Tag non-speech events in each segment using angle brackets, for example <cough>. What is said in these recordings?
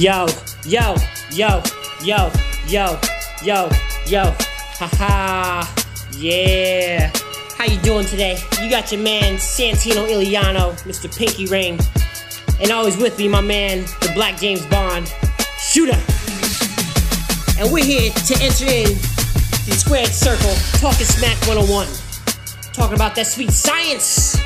Yo, yo, yo, yo, yo, yo, yo. Haha. Yeah. How you doing today? You got your man Santino Iliano, Mr. Pinky Ring. And always with me, my man, the Black James Bond, Shooter. And we're here to enter in the squared circle, talking smack 101. Talking about that sweet science.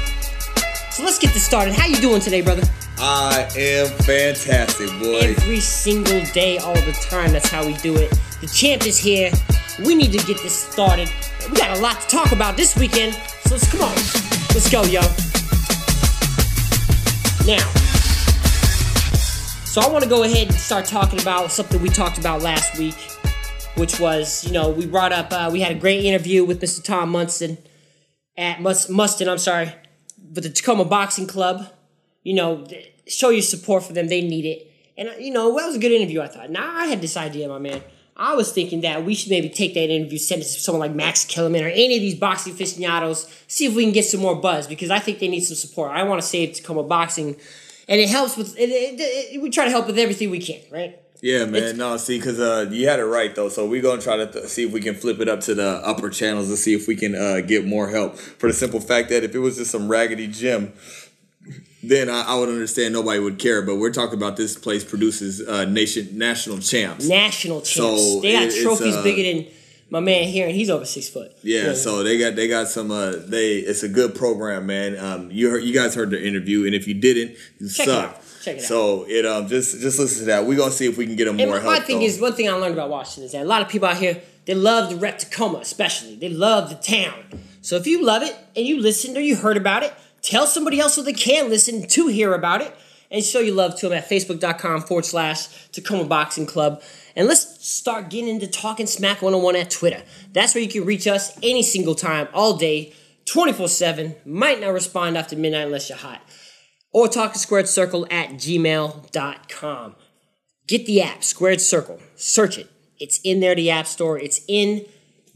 So let's get this started. How you doing today, brother? I am fantastic, boy. Every single day, all the time. That's how we do it. The champ is here. We need to get this started. We got a lot to talk about this weekend. So let's come on. Let's go, yo. Now, so I want to go ahead and start talking about something we talked about last week, which was, you know, we brought up, uh, we had a great interview with Mr. Tom Munson at Mus- Mustin, I'm sorry, with the Tacoma Boxing Club. You know, show your support for them. They need it. And, you know, that was a good interview, I thought. Now, I had this idea, my man. I was thinking that we should maybe take that interview, send it to someone like Max Kellerman or any of these boxing aficionados, see if we can get some more buzz because I think they need some support. I want to save Tacoma Boxing, and it helps with, it, it, it, we try to help with everything we can, right? Yeah, man. It's- no, see, because uh, you had it right though. So we're gonna try to th- see if we can flip it up to the upper channels and see if we can uh, get more help. For the simple fact that if it was just some raggedy gym, then I, I would understand nobody would care. But we're talking about this place produces uh, nation national champs. National champs. So they got it- trophies uh, bigger than my man here, and he's over six foot. Yeah, so they got they got some uh they it's a good program, man. Um you heard you guys heard the interview and if you didn't, you Check it suck. out. Check it out. So it um just just listen to that. We're gonna see if we can get them And more my, help. my thing though. is, one thing I learned about Washington is that a lot of people out here they love the rep Tacoma, especially they love the town. So if you love it and you listened or you heard about it, tell somebody else so they can listen to hear about it and show your love to them at facebook.com forward slash Tacoma Boxing Club. And let's start getting into talking smack 101 at Twitter. That's where you can reach us any single time, all day, 24 7. Might not respond after midnight unless you're hot. Or talk to squared circle at gmail.com. Get the app, Squared Circle. Search it. It's in there, the App Store. It's in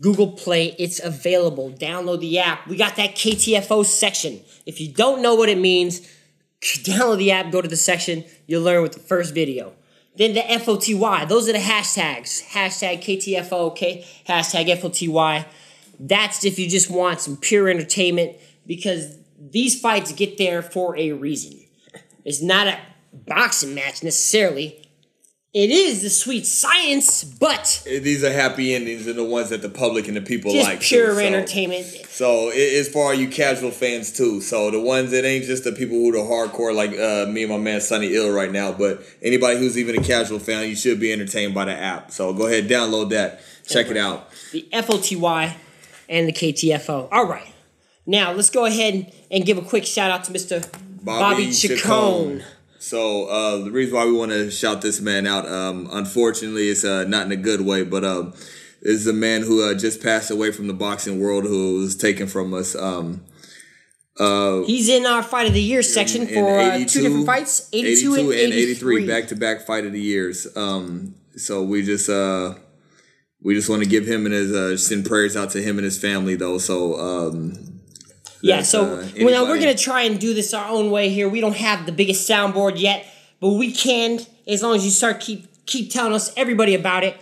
Google Play. It's available. Download the app. We got that KTFO section. If you don't know what it means, <laughs> download the app, go to the section. You'll learn with the first video. Then the FOTY. Those are the hashtags. Hashtag KTFO, okay? Hashtag FOTY. That's if you just want some pure entertainment because these fights get there for a reason. It's not a boxing match necessarily. It is the sweet science, but these are happy endings and the ones that the public and the people just like. pure too, entertainment. So it, it's for all you casual fans too. So the ones that ain't just the people who are hardcore like uh, me and my man Sonny Ill right now, but anybody who's even a casual fan, you should be entertained by the app. So go ahead, download that, check it out. The FOTY and the KTFO. All right. Now let's go ahead and, give a quick shout out to Mr. Bobby, Chacon. So uh, the reason why we want to shout this man out, um, unfortunately, it's uh, not in a good way, but um, is a man who uh, just passed away from the boxing world, who was taken from us. Um, uh, He's in our fight of the year section in for uh, two different fights, 82, and 83. back to back fight of the years. Um, so we just uh, we just want to give him and his uh, send prayers out to him and his family though. So um, Yeah, so uh, well, now we're gonna try and do this our own way here. We don't have the biggest soundboard yet, but we can as long as you start keep keep telling us everybody about it.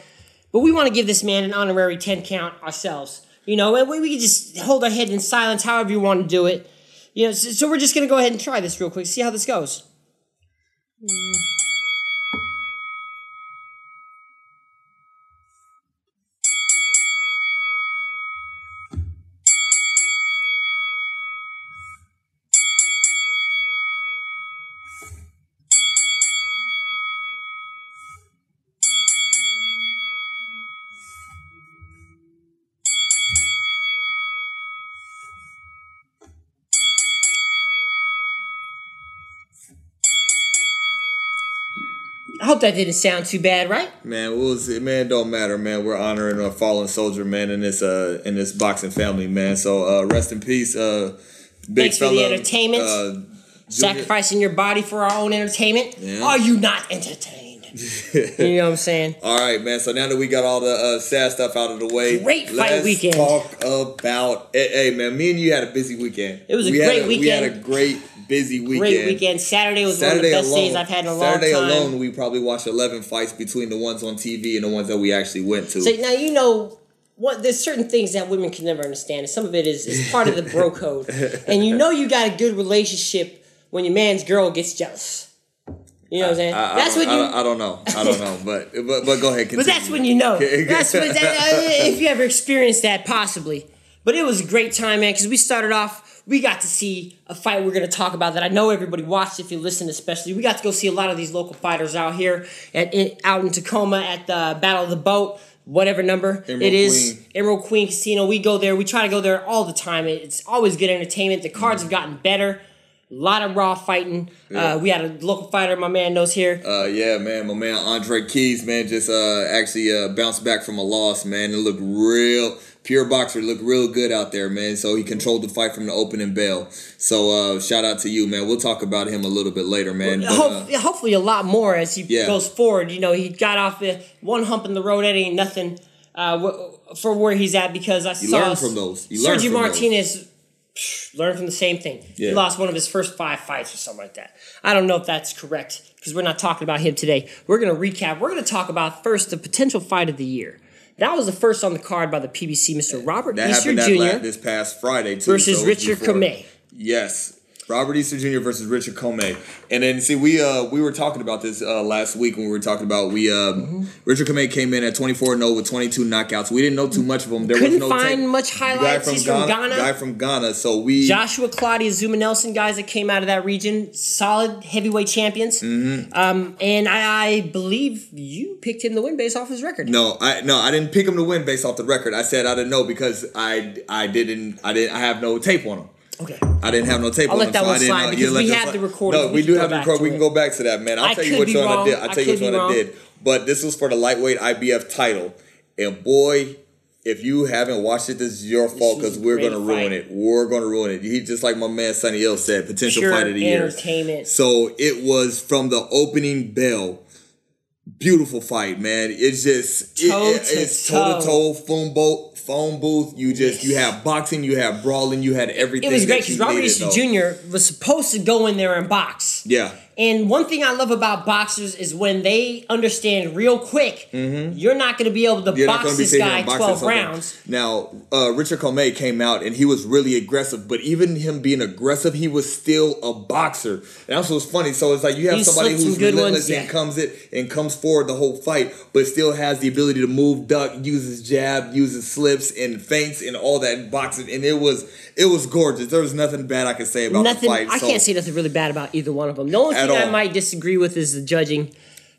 But we want to give this man an honorary ten count ourselves. You know, and we, we can just hold our head in silence, however you want to do it. You know, so, so we're just gonna go ahead and try this real quick, see how this goes. I hope that didn't sound too bad, right? man, we'll see. man, don't matter, man. We're honoring a fallen soldier, man, in this uh in this boxing family, man. So uh, rest in peace, uh, big Thanks for the entertainment. Uh, Sacrificing your body for our own entertainment. Yeah. Are you not entertained? <laughs> you know what I'm saying? All right, man. So now that we got all the uh, sad stuff out of the way, Great fight let's weekend. talk about. Hey, hey, man, me and you had a busy weekend. It was a We great We had a weekend. great busy weekend. Great weekend. Saturday was one of the best days I've had in a Saturday long time. Saturday alone, we probably watched eleven fights between the ones on TV and the ones that we actually went to. So now you know what there's certain things that women can never understand. And some of it is, is part of the bro code. <laughs> And you know you got a good relationship when your man's girl gets jealous. You know what I'm saying? I, I that's don't- when you I, don't- I don't know. I don't know, but but but go ahead. Continue. <laughs> But that's when you know. <laughs> That's when that, uh, if you ever experienced that, possibly. But it was a great time, man, because we started off. We got to see a fight we're going to talk about that I know everybody watched. If you listen, especially, we got to go see a lot of these local fighters out here at in, out in Tacoma at the Battle of the Boat, whatever number Emerald it is. Queen. Emerald Queen Casino. We go there. We try to go there all the time. It's always good entertainment. The cards have gotten better. A lot of raw fighting. Uh, we had a local fighter. My man knows here. Uh, yeah, man, my man Andre Keys, man, just uh, actually uh, bounced back from a loss, man. It looked real. Pure boxer looked real good out there, man. So he controlled the fight from the opening bell. So uh, shout out to you, man. We'll talk about him a little bit later, man. But, Hope, uh, hopefully a lot more as he Yeah. goes forward. You know, he got off one hump in the road. That ain't nothing uh, for where he's at because I You saw learn from those. You learn Sergio from those. Martinez psh, learned from the same thing. He lost one of his first five fights or something like that. I don't know if that's correct because we're not talking about him today. We're going to recap. We're going to talk about first the potential fight of the year. That was the first on the card by the PBC, Mr. Robert that Easter Jr. this past Friday too. versus so Richard Commey. Yes. Robert Easter Jr. versus Richard Commey, and then see we uh we were talking about this uh last week when we were talking about we um Richard Commey came in at 24-0 with 22 knockouts. We didn't know too much of him. There Couldn't was no find much The guy highlights. He's from Ghana. Guy from Ghana. So we Joshua Clottey Azumah Nelson guys that came out of that region, solid heavyweight champions. Mm-hmm. Um, and I, I believe you picked him to win based off his record. No, I no, I didn't pick him to win based off the record. I said I didn't know because I I didn't I didn't I have no tape on him. Okay. I didn't have no tape I'll on let that so one I didn't slide because we have the recording. No, We do have the back record. We can go back to that, man. I'll I tell you which one I did. I'll tell you which one I did. But this was for the lightweight IBF title, and boy. If you haven't watched it, this is your fault because we're gonna ruin fight. it. We're gonna ruin it. He just like my man Sonny Ill said, potential Pure fight of the year. entertainment. So it was from the opening bell. Beautiful fight, man. It's just Toe it- to it's toe to toe. toe phone boat phone booth. You just you have boxing, you have brawling, you had everything. It was great because Robert Easter. Jr. was supposed to go in there and box. Yeah. And one thing I love about boxers is when they understand real quick, you're not going to be able to Mm-hmm. You're box going to be this guy and boxing 12 something. rounds. Now, uh, Richard Commey came out and he was really aggressive, but even him being aggressive, he was still a boxer. And that's what's funny. So it's like you have He somebody who's good relentless ones, and yeah. comes it and comes forward the whole fight, but still has the ability to move, duck, uses jab, uses slips and feints and all that in boxing. And it was it was gorgeous. There was nothing bad I could say about Nothing. the fight. I So- can't say nothing really bad about either one of them. No only At thing I might disagree with is the judging.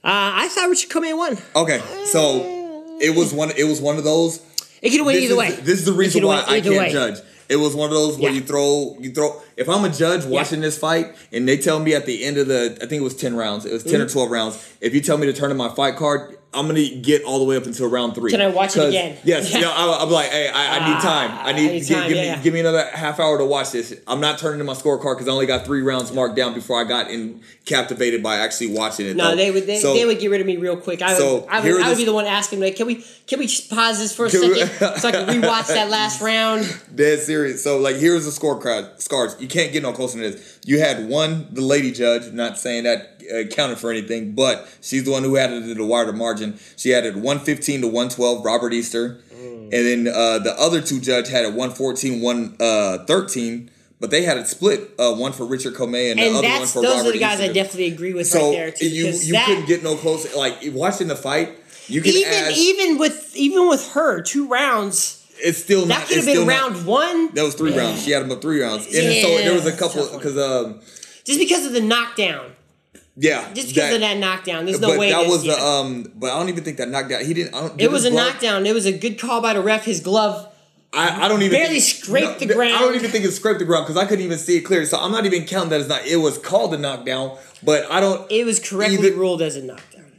Uh, I thought Richard Commey won. Okay, so it was one. It was one of those. It could went either is, way. This is the reason why I can't way. judge. It was one of those where Yeah. you throw, you throw. If I'm a judge watching this fight and they tell me at the end of the, I think it was ten rounds, it was 10 Mm-hmm. or twelve rounds. If you tell me to turn in my fight card, I'm gonna get all the way up until round three. Can I watch it again? Yes. Yeah. yeah. I, I'm like, hey, I, I need ah, time. I I need, need give, time, give yeah, me give me another half hour to watch this. I'm not turning in my scorecard because I only got three rounds marked down before I got in captivated by actually watching it. No, though. they would. They, So- they would get rid of me real quick. I would. So, I would, I would be the one asking, like, can we can we just pause this for a second so I can <laughs> rewatch that last round? Dead serious. So like here's the scorecard scars. You can't get no closer than this. You had one, the lady judge, not saying that uh, counted for anything, but she's the one who added it to the wider margin. She added 115 to 112, Robert Easter. And then uh, the other two judge had it 114, 113, but they had it split. Uh, one for Richard Commey and, the other one for Robert. those Robert are the guys I definitely agree with so right there too. you because you that, couldn't get no closer. Like watching the fight, you can even ask. even with even with her two rounds. it's still That not. could have been still not- round one. That was three Yeah. rounds. She had them up three rounds, and so there was a couple because um Just because of the knockdown. Yeah Just because of that knockdown. There's no but way. that was the um. But I don't even think that knockdown. He didn't. I don't, It was a glove- knockdown. It was a good call by the ref. His glove. I, I don't even Barely think, scraped the ground. I don't even think it scraped the ground because I couldn't even see it clear. So I'm not even counting that it's not. It was called a knockdown, but I don't. It was correctly Either- ruled as a knockdown.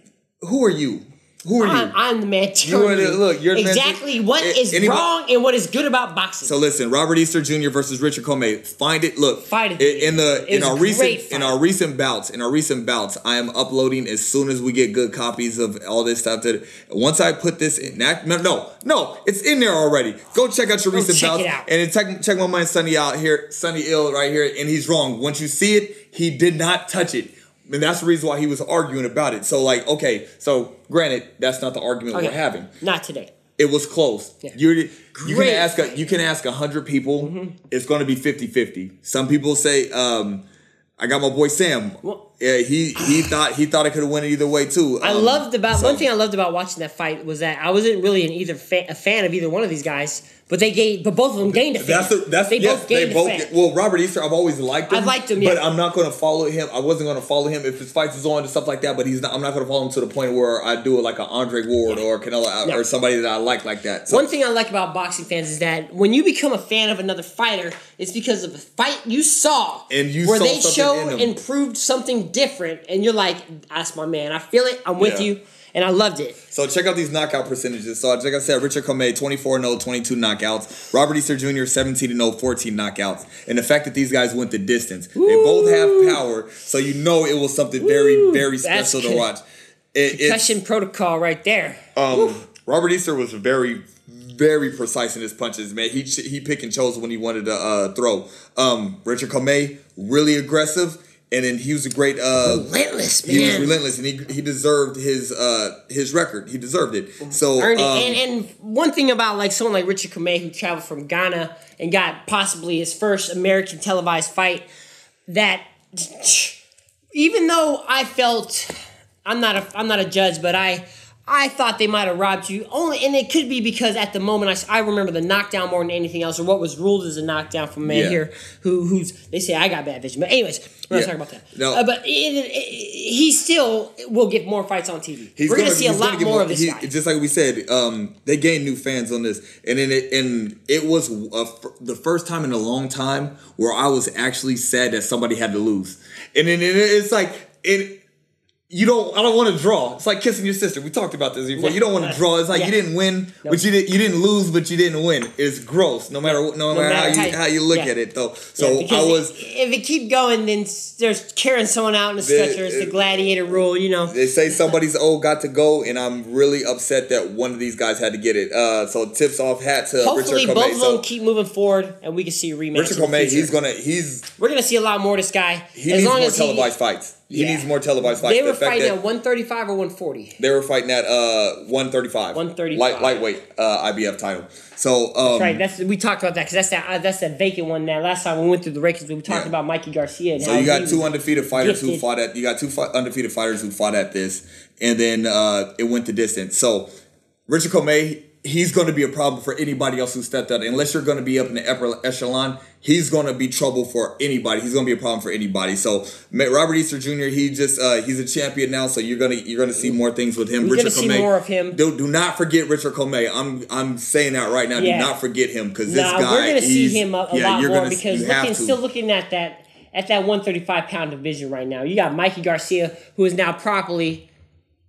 Who are you? Who are you? I'm, I'm the man You are the- look, you're the man exactly what A- anybody- wrong and what is good about boxing. So listen, Robert Easter Jr. versus Richard Commey. Find it. Look, Fight it. in, the It in our recent great in our recent bouts. In our recent bouts, I am uploading as soon as we get good copies of all this stuff. That once I put this in, that, no, no, no, it's in there already. Go check out your Go recent bouts and check check my man Sunny out here, Sunny Ill right here, and he's wrong. Once you see it, he did not touch it. And that's the reason why he was arguing about it. So, like, okay, so granted, that's not the argument Okay. we're having Not today. it was close. Yeah. You're, you can ask a. Mm-hmm. you can ask hundred people. It's going to be 50-50. Some people say, um, I got my boy Sam. Well- yeah, he he <sighs> thought he thought it could have went either way too. I Um, loved about so- one thing I loved about watching that fight was that I wasn't really an either a fan of either one of these guys, but they gave, but both of them gained a fan. That's the, that's they yes, both they gained both. a fan. Well, Robert Easter, I've always liked him. I've liked him, but yeah. I'm not going to follow him. I wasn't going to follow him if his fights is on and stuff like that. But he's not. I'm not going to follow him to the point where I do it like an Andre Ward or Canelo No. or somebody that I like like that. So, One thing I like about boxing fans is that when you become a fan of another fighter, it's because of a fight you saw And you where saw they showed and proved something different, and you're like, "That's my man. I feel it. I'm with Yeah. you," and I loved it. So check out these knockout percentages. So like I said, Richard Commey 24 0, 22 knockouts. Robert Easter Jr. 17 0, 14 knockouts. And the fact that these guys went the distance. They both have power, so you know it was something very very That's special to good. watch. It, Concussion protocol right there. um, Robert Easter was very very precise in his punches, man. He he pick and chose when he wanted to uh, throw. Um, Richard Commey really aggressive. And then he was a great uh, Relentless, he was relentless, and he, he deserved his uh, his record. He deserved it. So Earned it. um, and, and one thing about like someone like Richard Commey who traveled from Ghana and got possibly his first American televised fight, that even though I felt I'm not a I'm not a judge, but I I thought they might have robbed you only, and it could be because at the moment I remember the knockdown more than anything else, or what was ruled as a knockdown from a man Yeah. here who who's they say I got bad vision, but anyways, we're not Yeah. talking about that. No. Uh, but it, it, it- he still will get more fights on TV. He's we're gonna, see a lot get more of this he-. Just like we said, um, they gained new fans on this, and then it and it was a the first time in a long time where I was actually sad that somebody had to lose, and then it, it's like it. You don't. I don't want to draw. It's like kissing your sister. We talked about this before. You don't want to draw. It's like Yeah. you didn't win, but you didn't. You didn't lose, but you didn't win. It's gross. No matter no, matter, how, you, how you look yeah. at it, though. So because I was. If it keep going, then there's carrying someone out in the stretcher. It's the gladiator rule, you know. They say somebody's old got to go, and I'm really upset that one of these guys had to get it. Uh, so tips off hat to Hopefully, Richard both Commey. of So them keep moving forward, and we can see a rematch. Richard Commey, he's gonna he's We're gonna see a lot more of this guy. he as needs long more as he, televised fights. He Yeah. needs more televised fights. They were The fighting at 135 or 140. they were fighting at uh 135. 135. Light, lightweight uh, IBF title. So um, Right, that's we talked about that because that's that uh, that's that vacant one. That last time we went through the rankings, we talked Yeah. about Mikey Garcia. And So you got two undefeated fighters who fought at. You got two fi- undefeated fighters who fought at this, and then uh, it went the distance. So Richard Commey, he's going to be a problem for anybody else who stepped out. Unless you're going to be up in the upper echelon, he's going to be trouble for anybody. He's going to be a problem for anybody. So Robert Easter Jr. He just uh, he's a champion now. So you're gonna you're gonna see more things with him. We're Richard gonna see more of him. Do, do not forget Richard Commey. I'm I'm saying that right now. Yeah. Do not forget him because this Nah, guy. we're gonna see him a, a yeah, lot more because looking to. still looking at that at that 135 pound division right now. You got Mikey Garcia, who is now properly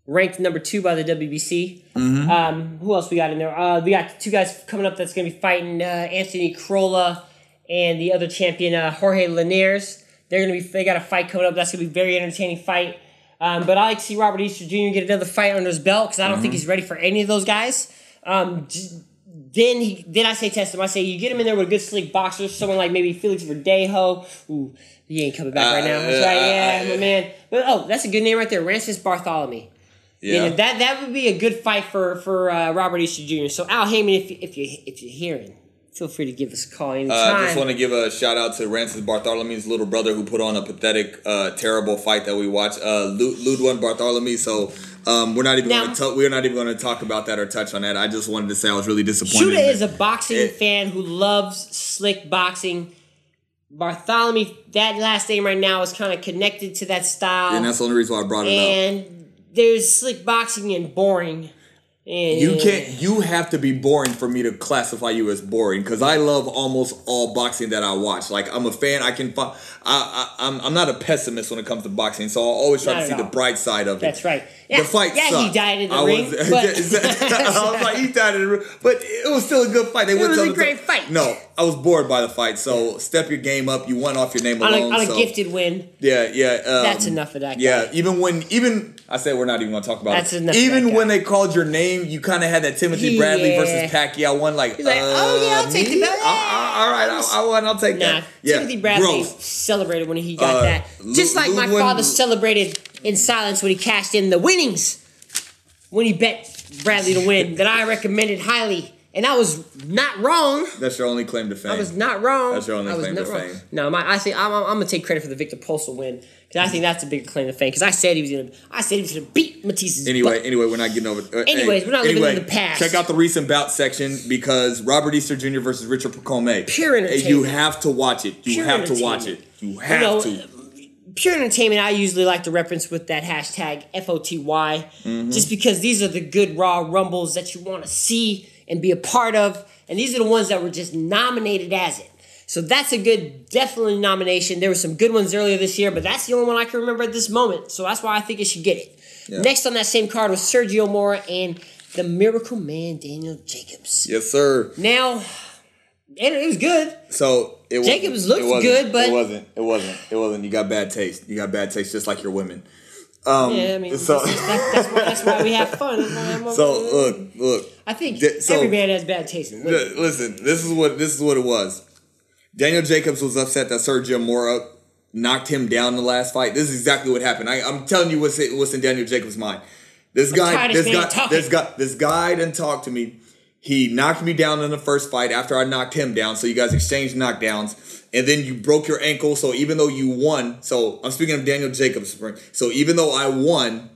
ranked number two by the WBC. Mm-hmm. Um, who else we got in there? Uh, we got two guys coming up that's gonna be fighting uh, Anthony Crolla and the other champion uh, Jorge Linares. They're gonna be they got a fight coming up. That's gonna be a very entertaining fight. Um, but I like to see Robert Easter Jr. get another fight under his belt because I don't Mm-hmm. think he's ready for any of those guys. Um, then he then I say test him. I say you get him in there with a good slick boxer, someone like maybe Felix Verdejo. Ooh, he ain't coming back right now. That's Uh, right, uh, yeah, uh, my man. But oh, that's a good name right there, Rances Bartholomew. Yeah. You know, that that would be a good fight for for uh, Robert Easter Jr. So Al Haymon, if you, if you if you're hearing, feel free to give us a call Uh, anytime. I just want to give a shout out to Rances Bartholomew's little brother who put on a pathetic, uh, terrible fight that we watched. Uh, Lu- Bartholomew. So um, we're not even Now- going to we're not even going to talk about that or touch on that. I just wanted to say I was really disappointed. Shuda is a boxing It- fan who loves slick boxing. Bartholomew, that last name right now is kind of connected to that style. and that's the only reason why I brought it up. and there's slick boxing and boring. And You can't. You have to be boring for me to classify you as boring because I love almost all boxing that I watch. Like I'm a fan. I can. fi- I, I I'm I'm not a pessimist when it comes to boxing, so I'll always try Not to see the bright side of it. That's right. Yeah, the fight. yeah, he died in the I ring, Was, but- <laughs> <laughs> I was like, he died in the ring, but it was still a good fight. They went was a to great fight. No, I was bored by the fight. So step your game up. You won off your name on a, alone. on a gifted win. Yeah, yeah. Um, That's enough of that guy. Yeah, even when even I said we're not even gonna talk about That's it. enough of Even when they called your name, you kind of had that Timothy Bradley Yeah. versus Pacquiao one. Like, He's like, oh, yeah, I'll uh, take the belt. Uh, uh, all right, I, I won. I'll take Nah, that. Yeah, Timothy Bradley gross. celebrated when he got Uh, that. Just like my father celebrated in silence when he cashed in the winnings when he bet Bradley to win that I recommended highly. And I was not wrong. That's your only claim to fame. I was not wrong. That's your only I was claim to wrong. fame. No, my, I think I'm, I'm gonna take credit for the Victor Postol win because I think that's a bigger claim to fame. Because I said he was gonna, I said he was gonna beat Matthysse's Anyway, butt. anyway, we're not getting over. Uh, Anyways, hey, we're not living in the past. Check out the recent bout section because Robert Easter Jr. versus Richard Pacome. Pure Hey, You have to watch it. You Pure have to watch it. You have know, to. Pure entertainment I usually like to reference with that hashtag FOTY Mm-hmm. just because these are the good raw rumbles that you want to see and be a part of and these are the ones that were just nominated as it. So that's a good definitely nomination. There were some good ones earlier this year, but that's the only one I can remember at this moment. So that's why I think it should get it. Yeah. Next on that same card was Sergio Mora and the Miracle Man Daniel Jacobs. Yes, sir. Now, and it was good. So it Jacobs looked it good, but- it wasn't. It wasn't. It wasn't. You got bad taste. You got bad taste, just like your women. Um, Yeah, I mean, so that's, that's, that's, why, that's why we have fun. <laughs> So look, look. I think Di- so- every man has bad taste. women. Listen, this is what this is what it was. Daniel Jacobs was upset that Sergio Mora knocked him down in the last fight. This is exactly what happened. I, I'm telling you what's what's in Daniel Jacobs' mind. This guy, this this guy, this guy, this guy didn't talk to me. He knocked me down in the first fight after I knocked him down. So you guys exchanged knockdowns, and then you broke your ankle. So even though you won, so I'm speaking of Daniel Jacobs. So even though I won,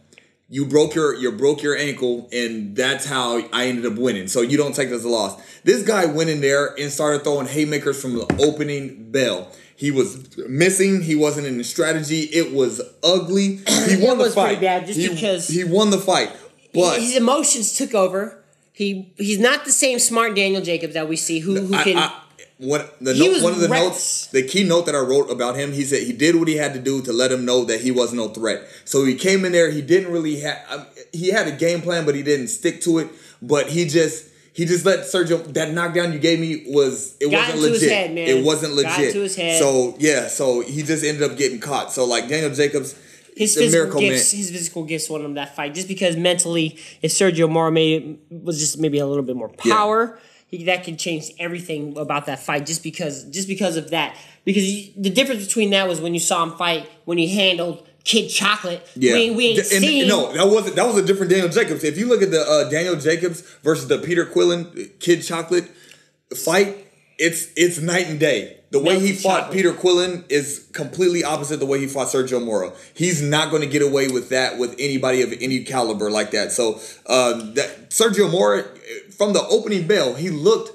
you broke your you broke your ankle and that's how I ended up winning. So you don't take this as a loss. This guy went in there and started throwing haymakers from the opening bell. He was missing. He wasn't in the strategy. It was ugly. <clears throat> He won the was pretty fight. bad just he, because- he won the fight. But his emotions took over. He he's not the same smart Daniel Jacobs that we see who who I, can. I, what the He note, one of the notes, the key note that I wrote about him, he said he did what he had to do to let him know that he was no threat. So he came in there. He didn't really have. Um, he had a game plan, but he didn't stick to it. But he just he just let Sergio that knockdown you gave me was it Got wasn't legit. head. It wasn't Got legit. into his head. So yeah, so he just ended up getting caught. So like Daniel Jacobs, his physical gifts, man. his physical gifts won him that fight. Just because mentally, if Sergio Mora made it was just maybe a little bit more power, he, that could change everything about that fight. Just because, just because of that. Because the difference between that was when you saw him fight when he handled Kid Chocolate. Yeah, we ain't, we ain't And- and seen. no, that wasn't that was a different Daniel Jacobs. If you look at the uh, Daniel Jacobs versus the Peter Quillin Kid Chocolate fight, it's it's night and day. The way he fought. Peter Quillin is completely opposite the way he fought Sergio Mora. He's not going to get away with that with anybody of any caliber like that. So uh, that Sergio Mora, from the opening bell, he looked.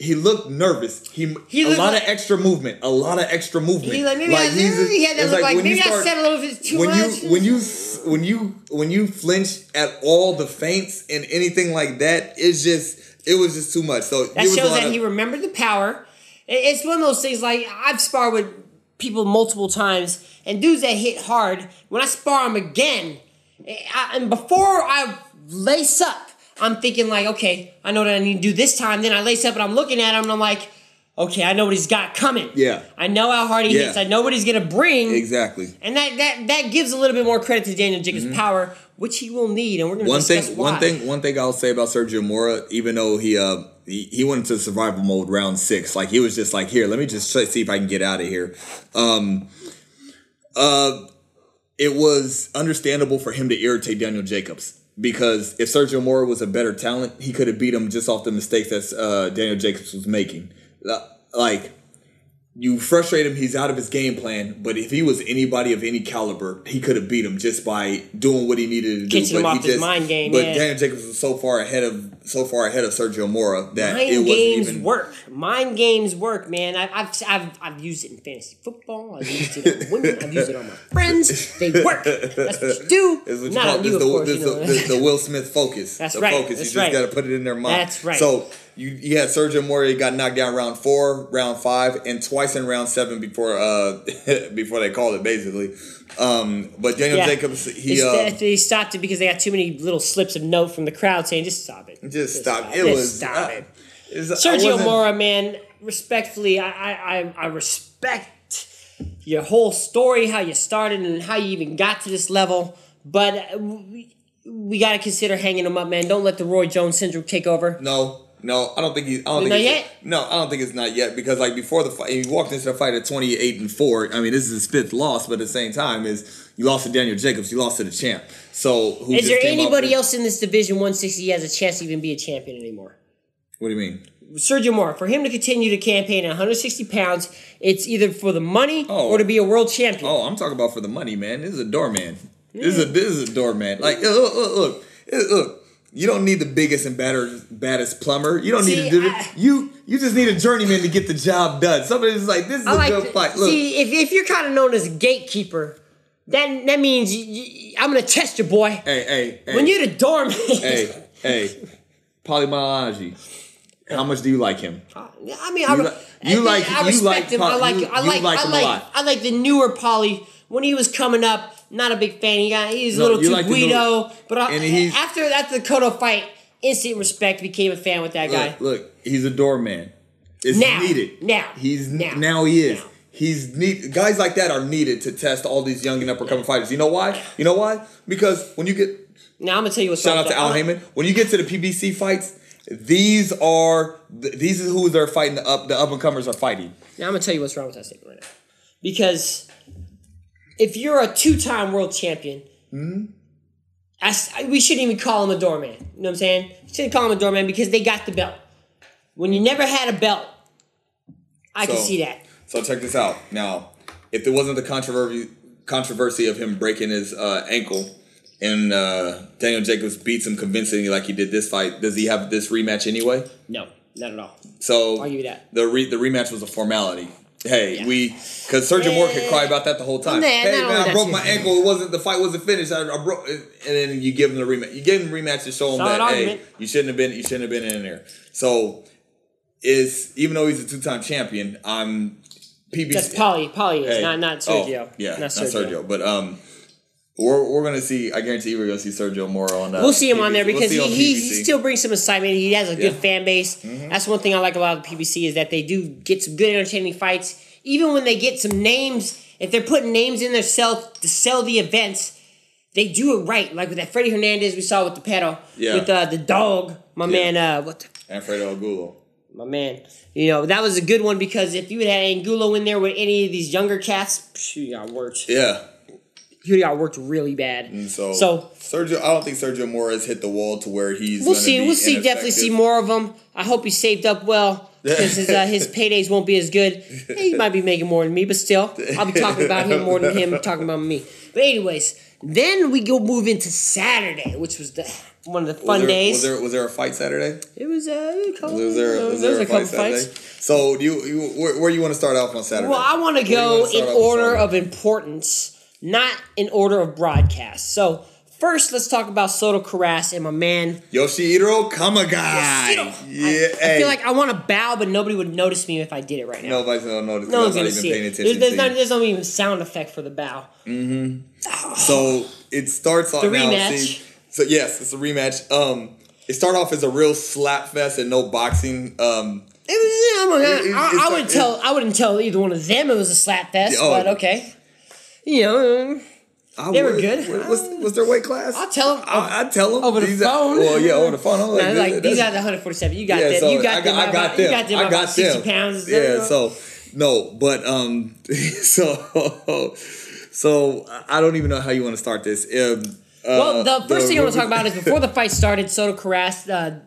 He looked nervous. He, He a lot like- of extra movement. A lot of extra movement. He like maybe I, he's- he had that look like, you maybe I said a little bit too when much. you when you when you when you flinch at all the feints and anything like that, it's just it was just too much. So That there was a shows that of- he remembered the power. It- It's one of those things like I've sparred with people multiple times, and dudes that hit hard. When I spar them again, eh, I, and before I lace up, I'm thinking like, okay, I know what I need to do this time. Then I lace up and I'm looking at him and I'm like, okay, I know what he's got coming. Yeah. I know how hard he Yeah. hits. I know what he's gonna bring. exactly. And that, that that gives a little bit more credit to Daniel Jacobs' power, which he will need, and we're gonna Mm-hmm. One discuss thing, why. one thing, one thing I'll say about Sergio Mora, even though he uh he, he went into survival mode round six, like he was just like, here, let me just see if I can get out of here. Um, uh, it was understandable for him to irritate Daniel Jacobs because if Sergio Mora was a better talent, he could have beat him just off the mistakes that uh, Daniel Jacobs was making. Like you frustrate him, he's out of his game plan. But if he was anybody of any caliber, he could have beat him just by doing what he needed to do. Catching him but off his mind game, But yeah. Daniel Jacobs was so far ahead of so far ahead of Sergio Mora that it Mind wasn't games even work. Mind games work, man. I, I've, I've I've used it in fantasy football. I've used it on women. I've used it on my <laughs> friends. They work. That's what you do. <laughs> What you Not call on you, of the, course. this You know. the, the, the Will Smith focus. That's the right, Focus. that's you just right. got to put it in their mind. That's right. So you you had Sergio Mora got knocked down round four, round five, and twice in round seven before uh <laughs> before they called it basically. Um, but Daniel Yeah. Jacobs he They, uh, they stopped it because they got too many little slips of note from the crowd saying, "Just stop it." just stopped. It Just was stop uh, it. it's- Sergio wasn't- Mora, man, respectfully, I, I, I, I respect your whole story, how you started, and how you even got to this level. But uh, we, we got to consider hanging him up, man. Don't let the Roy Jones syndrome take over. No, no, I don't think he. I don't think Not yet? No, I don't think it's not yet because like before the fight, he walked into the fight at twenty eight and four. I mean, this is his fifth loss, but at the same time, is you lost to Daniel Jacobs, you lost to the champ. So who Is there anybody else in this division 160 has a chance to even be a champion anymore? What do you mean? Sergio Mora, for him to continue to campaign at 160 pounds, it's either for the money Oh. or to be a world champion. Oh, I'm talking about for the money, man. This is a doorman. This is a this is a doorman. Like look, look, look, look. You don't need the biggest and baddest, baddest plumber. You don't need to do I- it. You you just need a journeyman to get the job done. Somebody's like, this is I a like good to- fight. Look, See, if, if you're kind of known as a gatekeeper, that that means you, you, I'm gonna test you, boy. hey, hey, hey, When you're the doorman, hey, hey, Paulie Malignaggi. How much do you like him? Uh, I mean, I, You re- li- you I- like- I you respect like him. I like, you- I like, like I him a like, lot. I like the newer Paulie. When he was coming up, not a big fan. He got he's a little too like Guido, but I, after after the Cotto fight, instant respect. Became a fan with that guy. Look, look, he's a doorman. It's Now, needed. now, he's now, now, he is. now. He's need guys like that are needed to test all these young and up and coming fighters. You know why? You know why? Because when you get Now I'm gonna tell you what's shout out to Al. Haymon, when you get to the PBC fights, these are these is who they're fighting. The up the up and comers are fighting. Now I'm gonna tell you what's wrong with that statement right now. Because if you're a two-time world champion, Hmm? I s- we shouldn't even call him a doorman. You know what I'm saying? You shouldn't call him a doorman because they got the belt. When you never had a belt, I can see that. So check this out. Now, if there wasn't the controversy controversy of him breaking his uh, ankle and uh, Daniel Jacobs beats him convincingly like he did this fight, does he have this rematch anyway? No, not at all. So I'll give you that. The re- the rematch was a formality. Hey, Yeah. we because Sergio Mora could cry about that the whole time. Nah, hey man, I that, broke too. my ankle. It wasn't the fight wasn't finished. I, I broke, and then you give him the rematch. You gave him the rematch to show him Solid that argument. hey, you shouldn't have been you shouldn't have been in there. So is even though he's a two time champion, I'm PBC. That's Paulie. Paulie is Hey. not not Oh, Sergio. yeah, not not Sergio. Sergio. But um, we're, we're gonna see. I guarantee you, we're gonna see Sergio more on. that. We'll see him on PBC. there We'll because he, on he, he still brings some excitement. He has a good Yeah. Mm-hmm. fan base. That's one thing I like about the PBC is that they do get some good entertaining fights. Even when they get some names, if they're putting names in their sell to sell the events, they do it right. Like with that Freddie Hernandez we saw with the pedal, Yeah. with uh, the dog, my man. Uh, what? The, Alfredo Angulo. my man. You know that was a good one because if you had Angulo in there with any of these younger cats, you got worked. Yeah. Got worked really bad. And so, So Sergio, I don't think Sergio Mora has hit the wall to where he's. We'll see. We'll see. Definitely see more of him. I hope he saved up well <laughs> because his, uh, his paydays won't be as good. He <laughs> might be making more than me, but still, I'll be talking about him more than him talking about me. But anyways, then we go move into Saturday, which was the one of the fun was there, days. Was there was there a fight Saturday? it was uh, a couple. Was there was there there, was a, a couple fight fights. Saturday? So do you, you where, where you want to start off on Saturday? Well, I want to Where do you go in order of importance, not in order of broadcast. So first, let's talk about Soto Karass and my man Yoshihiro Kamegai. I- Yeah, I, hey. feel like I want to bow, but nobody would notice me if I did it right now. nobody's gonna notice. no one's gonna not even see paying it. attention There's, there's, to not, there's not even sound effect for the bow. Mm-hmm. So it starts off The now. rematch. See, so yes, it's a rematch. Um, it started off as a real slap fest and no boxing. Um, It was. Gonna- It- it- I, I wouldn't tell. I wouldn't tell either one of them it was a slap fest. Oh. but okay. You know, I They were good. What's, what's their weight class? I'll tell 'em I, I'd tell them over the These are- phone. well, yeah, over the phone. I'm like, nah, like these are the 147. You got yeah, them. so you got I them. I got about- them. You got them I got 60 them. pounds. Yeah, so no, but um, <laughs> so so I don't even know how you want to start this. Um, Well, uh, the first thing I want to talk about is before the <laughs> fight started, Soto Karass, uh,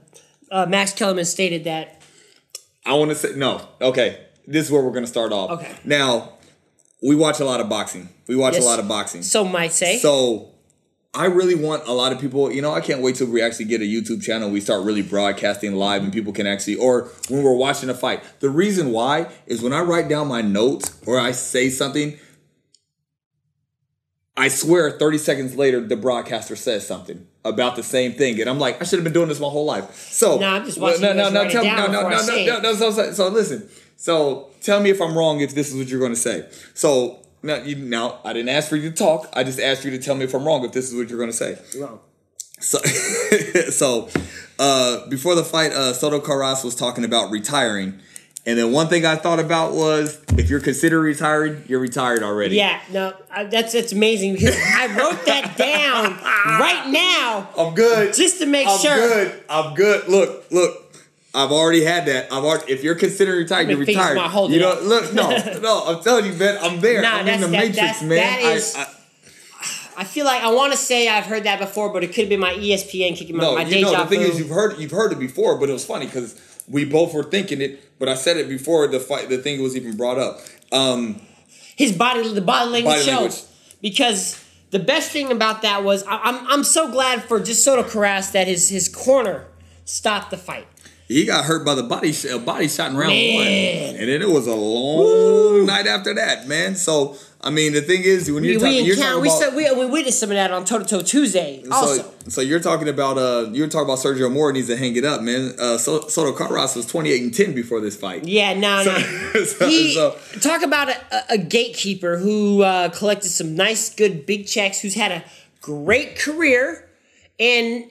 uh, Max Kellerman stated that I want to say no. Okay, this is where we're gonna start off. Okay. Now, we watch a lot of boxing. We watch Yes. a lot of boxing. So might say. So I really want a lot of people, you know, I can't wait till we actually get a YouTube channel. We start really broadcasting live and people can actually, or when we're watching a fight. The reason why is when I write down my notes or I say something, I swear 30 seconds later, the broadcaster says something. About the same thing, and I'm like, I should have been doing this my whole life. So No, I'm just watching no, no, no, tell me, down no, no, before I no, no, no, so, so, so listen. So tell me if I'm wrong if this is what you're going to say. So now, you, now I didn't ask for you to talk. I just asked you to tell me if I'm wrong if this is what you're going to say. Wrong. So, <laughs> so uh, before the fight, uh, Soto Karass was talking about retiring. And then one thing I thought about was if you're considering retiring, you're retired already. Yeah, no, I, that's that's amazing because I wrote that down right now I'm good. just to make sure. I'm good. I'm good. Look, look. I've already had that. I've already. If you're considering retiring, How you're retired. am I holding You know, up? look, no, <laughs> no. I'm telling you, man. I'm there. Nah, I'm in the that- matrix, that's- man. that I- I, I feel like I want to say I've heard that before, but it could have been my ESPN kicking my, no, my you know deja the thing vu. is, you've heard you've heard it before, but it was funny because we both were thinking it. But I said it before the fight. The thing was even brought up. Um, his body the body language Body showed language. because the best thing about that was I, I'm I'm so glad for just Soto Karass that his his corner stopped the fight. he got hurt by the body sh- uh, body shot in round Man. one, and then it was a long night after that, man. So I mean, the thing is, when We, you're we talking, you're encounter, talking we, about. we we witnessed some of that on Toe to Toe Tuesday. Also, So, so you're talking about uh you're talking about Sergio Mora needs to hang it up, man. Uh, so, Soto Karass was 28 and 10 before this fight. yeah, no, no. <laughs> So- he so- talk about a, a- a gatekeeper who uh, collected some nice, good big checks, who's had a great career, and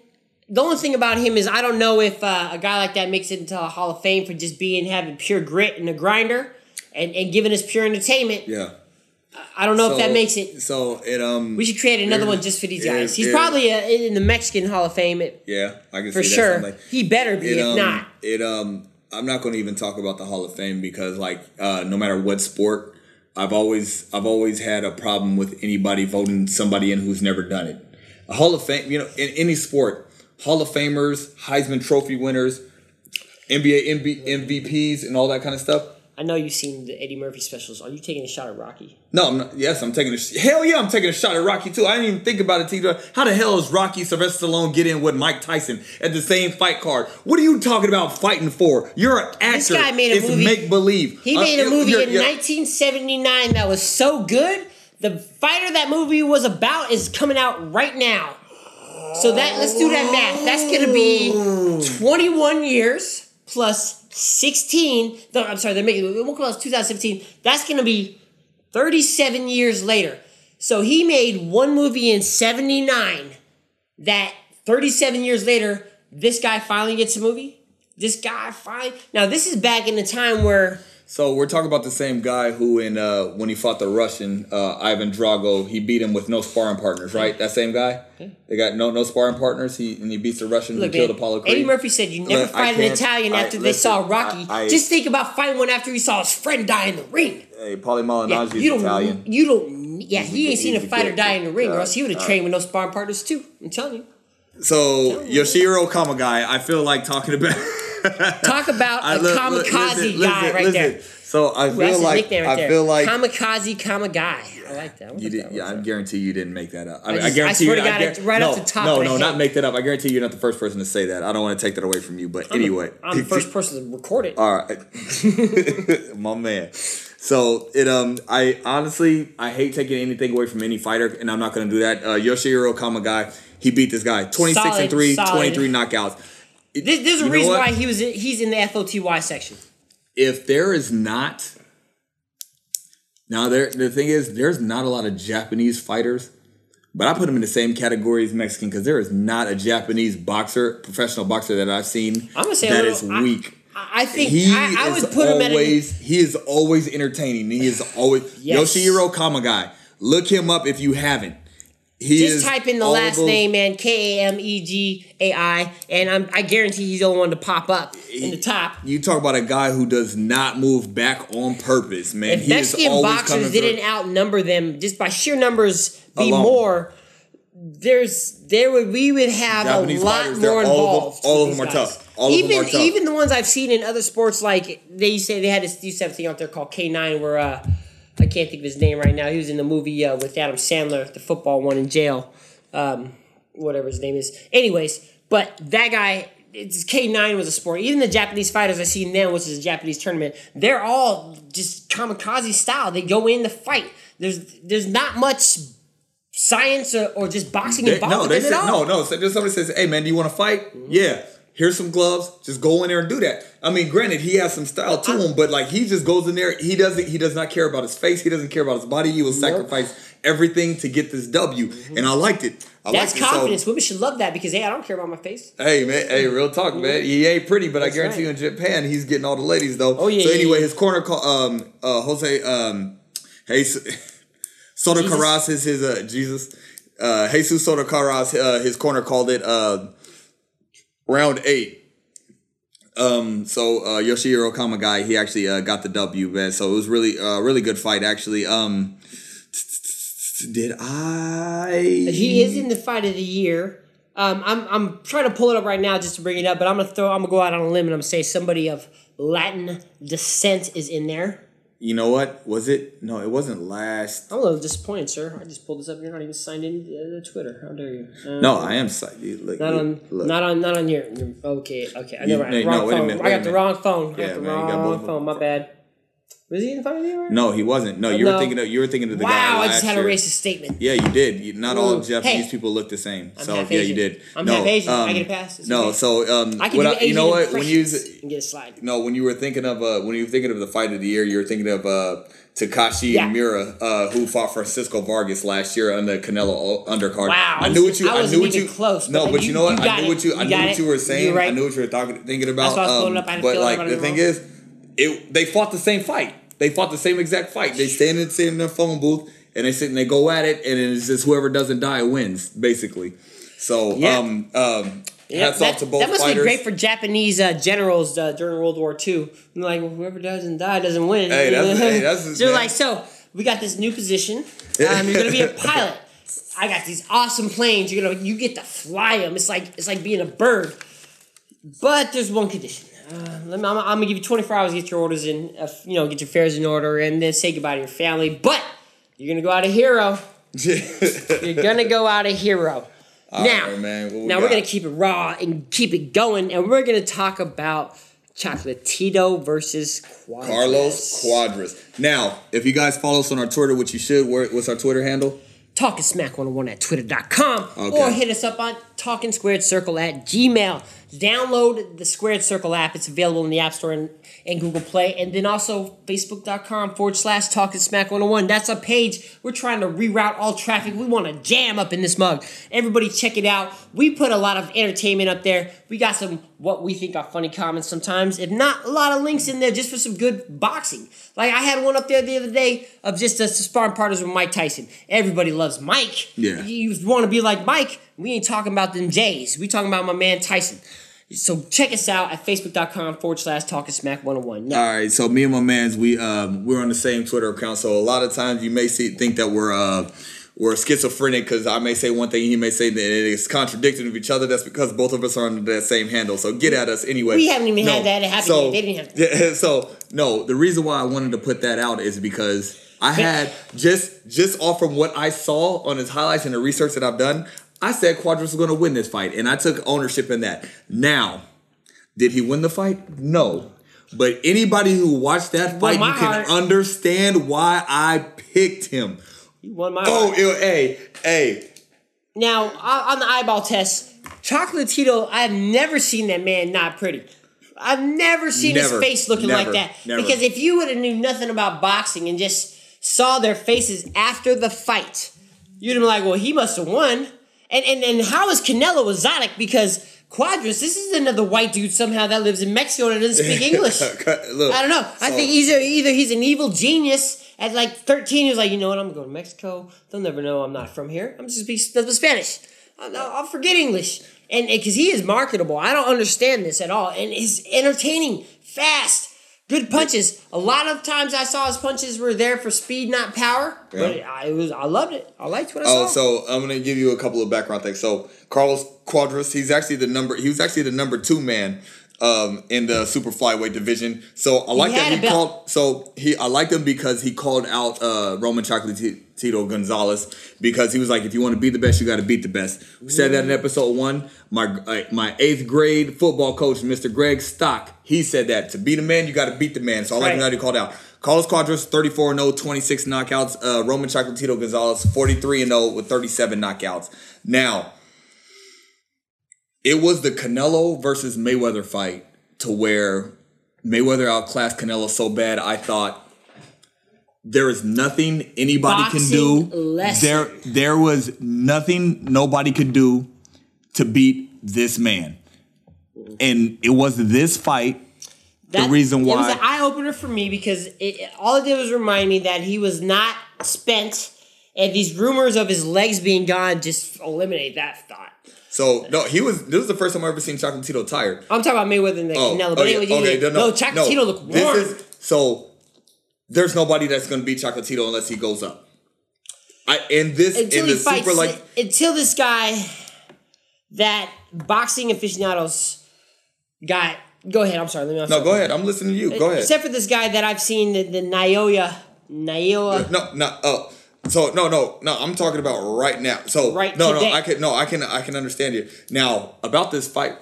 the only thing about him is I don't know if uh, a guy like that makes it into a Hall of Fame for just being having pure grit and a grinder, and, and giving us pure entertainment. yeah. I don't know So- if that makes it. So it um We should create another one just for these guys. He's probably uh, in the Mexican Hall of Fame it- yeah, I can for sure. He better be, It if um not. it um I'm not going to even talk about the Hall of Fame because like uh no matter what sport, I've always I've always had a problem with anybody voting somebody in who's never done it. A Hall of Fame, you know, in any sport, Hall of Famers, Heisman Trophy winners, NBA MV, MVPs, and all that kind of stuff. I know you've seen the Eddie Murphy specials. Are you taking a shot at Rocky? No, I'm not. Yes, I'm taking a sh- hell yeah. I'm taking a shot at Rocky too. I didn't even think about it. How the hell is Rocky Sylvester Stallone get in with Mike Tyson at the same fight card? What are you talking about fighting for? You're an actor. This guy made a it's movie- make believe. He uh, made a movie in 1979 that was so good. The fighter that movie was about is coming out right now. So that let's do that math. That's gonna be 21 years plus 16. No, I'm sorry, they're making won't come out 2017. That's gonna be 37 years later. So he made one movie in 79 that 37 years later, this guy finally gets a movie. This guy finally now this is back in the time where So we're talking about the same guy who, in uh, when he fought the Russian uh, Ivan Drago, he beat him with no sparring partners, right? That same guy. They got no no sparring partners. He and he beats the Russian Look, who killed Apollo Creed. Eddie Murphy said you never Look, fight an Italian I- after they listen, saw Rocky. I- I- Just think about fighting one after he saw his friend die in the ring. Hey, Paulie Yeah, Malignaggi you is don't. Italian. You don't. Yeah, he ain't seen a fighter die in the ring, or else he would have trained with no sparring partners too. I'm telling you. So Yoshiro Kamegai, I feel like talking about. Talk about I a look- kamikaze listen, guy listen, right listen. there. So I feel like right I there. feel like kamikaze Kamegai. I like that. You did. that? Yeah, I guarantee you didn't make that up. I, I just- I guarantee swear you. to God, I it's guar- right no, off the top No, no, not make that up. I guarantee you're not the first person to say that. I don't want to take that away from you, but anyway, I'm the first person to record it. All right, <laughs> my man. So it um I honestly I hate taking anything away from any fighter, and I'm not going to do that. Uh, Yoshihiro Kamegai, he beat this guy 26 Solid, and 3, solid. 23 knockouts. It- There's, a you reason why he was. In, he's in the FOTY section. if there is not now there the thing is there's not a lot of Japanese fighters, but I put them in the same category as Mexican because there is not a Japanese boxer, professional boxer that I've seen I'm gonna say that little- is weak. I, I think he I, I is would put him at a, always he is always entertaining. He is always <laughs> Yes. Yoshihiro Kamegai. Look him up if you haven't. He Just type in the last those- name and K A M E G A I, and I'm, I guarantee he's the only one to pop up in the top. You talk about a guy who does not move back on purpose, man. If he Mexican boxers didn't outnumber them just by sheer numbers, be Alone. more. There's there would we would have Japanese a lot fighters, more all of them- involved. all of them are tough. All of them even tough. even the ones I've seen in other sports, like they say they had this used to have a thing out there called K nine, where uh, I can't think of his name right now. He was in the movie uh, with Adam Sandler, the football one in jail, um, whatever his name is. Anyways, but that guy. It's K nine was a sport. Even the Japanese fighters I seen then, which is a Japanese tournament, they're all just kamikaze style. They go in to fight. There's there's not much science or, or just boxing They- involved no, they said at all. no, no. So just somebody says, "Hey, man, do you want to fight?" Yeah. Here's some gloves. Just go in there and do that. I mean, granted, he has some style to him, but like he just goes in there. He doesn't. He does not care about his face. He doesn't care about his body. He will sacrifice everything to get this W, and I liked it. I That's liked it. So- confidence. Women should love that because hey, I don't care about my face. Hey man, hey, real talk, man. He ain't pretty, but I guarantee right. you in Japan, he's getting all the ladies though. Oh, yeah, So anyway, yeah. his corner call, um, uh, Jose, um, hey, <laughs> Soto? Karass is his uh, Jesus, uh, Jesus Soto Carras, uh, his corner called it uh, round eight. Um, so uh, Yoshihiro Kamegai, he actually uh, got the W, man. So it was really, uh, really good fight, actually. Um, did I? He is in the fight of the year. Um, I'm I'm trying to pull it up right now just to bring it up, but I'm gonna throw I'm gonna go out on a limb and I'm gonna say somebody of Latin descent is in there. You know what? Was it? No, it wasn't last. I'm a little disappointed, sir. I just pulled this up. You're not even signed in to Twitter. How dare you? Uh, No, I am signed. Look, Not on, look. not on, not on your. your okay, okay. I You- never. no, wrong no, wait a phone. minute, I got the minute. wrong phone. I Yeah, got the man, got wrong both of them. phone. My bad. Was he in of you? Right? No, he wasn't. No, you were thinking of you were thinking of the guy. Wow! I just had a racist statement. Yeah, you did. You, not all Japanese Hey, people look the same. I'm so half yeah, Asian. you did. I'm no, half Asian. I um, get a pass. It's no, okay. so um, I can do I- you know what? When you get a slide. no, when you were thinking of uh, when you were thinking of the fight of the year, you were thinking of uh, Takashi Yeah. and Miura, uh, who fought Francisco Vargas last year on the Canelo undercard. Wow, I I knew what you. I I, knew what you. close, no, but but you- you know what? I knew what you. I knew what you were saying. I knew what you were talking, thinking about. That's why I was um, up. I but like the thing is, it they fought the same fight. They fought the same exact fight. They stand in, stand in their phone booth and they sit and they go at it, and it's just whoever doesn't die wins, basically. So, Yeah. um, um, Yeah, hats that, off to both that must fighters. be great for Japanese uh, generals uh, during World War II. I'm like, well, whoever doesn't die doesn't win. Hey, that's- <laughs> hey, that's- so they're like, so we got this new position. Um, you're gonna be a <laughs> pilot. I got these awesome planes. You're gonna you get to fly them. It's like it's like being a bird. But there's one condition. Uh, let me, I'm, I'm gonna give you 24 hours to get your orders in. Uh, you know, get your fares in order, and then say goodbye to your family. But you're gonna go out a hero. <laughs> You're gonna go out a hero. now, right, man, we now we're gonna keep it raw and keep it going, and we're gonna talk about Chocolatito versus Cuadras. Carlos Cuadras. Now, if you guys follow us on our Twitter, which you should, where, what's our Twitter handle? Talking Smack 101 at twitter.com Okay. or hit us up on Talking Squared Circle at Gmail. Download the Squared Circle app. It's available in the App Store and, and Google Play. And then also Facebook.com forward slash Talking Smack 101. That's a page. We're trying to reroute all traffic. We want to jam up in this mug. Everybody check it out. We put a lot of entertainment up there. We got some what we think are funny comments sometimes. If not, a lot of links in there just for some good boxing. Like I had one up there the other day of just us sparring partners with Mike Tyson. Everybody loves Mike. Yeah. You want to be like Mike, we ain't talking about them Jays. We talking about my man Tyson. So check us out at facebook.com forward slash talking smack 101. Now, All right, so me and my man's we um we're on the same Twitter account. So a lot of times you may see think that we're uh we're schizophrenic because I may say one thing, he may say that it is contradicting of each other. That's because both of us are under that same handle. So get at us anyway. We haven't even had that happen so, yet. They didn't have <laughs> so no, the reason why I wanted to put that out is because I had just just off from what I saw on his highlights and the research that I've done, I said Cuadras was going to win this fight, and I took ownership in that. Now, did he win the fight? No. But anybody who watched that fight, you can heart- understand why I picked him. you won my Oh, heart. ew, hey, hey. Now, on on the eyeball test, Chocolatito, I've never seen that man not pretty. I've never seen Never. his face looking Never. like that. Never. Because if you would have knew nothing about boxing and just saw their faces after the fight, you'd have been like, well, he must have won. And, and and how is Canelo exotic? Because Cuadras, this is another white dude somehow that lives in Mexico and doesn't speak <laughs> English. <laughs> Look, I don't know. I so- think either either he's an evil genius. At like 13, he was like, you know what? I'm gonna go to Mexico. They'll never know I'm not from here. I'm just speak Spanish. I'll, I'll forget English. And because he is marketable, I don't understand this at all. And he's entertaining, fast, good punches. A lot of times I saw his punches were there for speed, not power. But I it was I loved it. I liked what I Oh, saw. so I'm gonna give you a couple of background things. So Carlos Cuadras, he's actually the number. He was actually the number two man um, in the super flyweight division. So I like had that he called. So he, I like him because he called out uh, Roman Chocolatito Gonzalez because he was like, if you want to be the best, you got to beat the best. We said that in episode one. My uh, my eighth grade football coach, Mr. Greg Stock, he said that to beat a man, you got to beat the man. So I like Right. him that he called out. Carlos Cuadras, 34 0, 26 knockouts. Uh, Roman Chocolatito Gonzalez, 43 0 with 37 knockouts. Now, it was the Canelo versus Mayweather fight to where Mayweather outclassed Canelo so bad I thought there is nothing anybody can do. Lesson. There there was nothing nobody could do to beat this man. And it was this fight the reason why It was an eye opener for me because it, it- all it did was remind me that he was not spent, and these rumors of his legs being gone just eliminate that thought. So no he was this was the first time I ever seen Chocolatito tired. I'm talking about Mayweather and the Oh, Canelo, oh, but okay, anyway, okay, no, no, Chocolatito looked this warm. is so there's nobody that's gonna beat Chocolatito unless he goes up. I in this until in he the fights, super like until this guy, that boxing aficionados got. Go ahead. I'm sorry. Let me. no go ahead I'm listening to you go uh, ahead Except for this guy that I've seen, the, the Naoya, Naoya. no no oh so no no no I'm talking about right now. So Right no today. no I can no I can I can understand you. Now about this fight.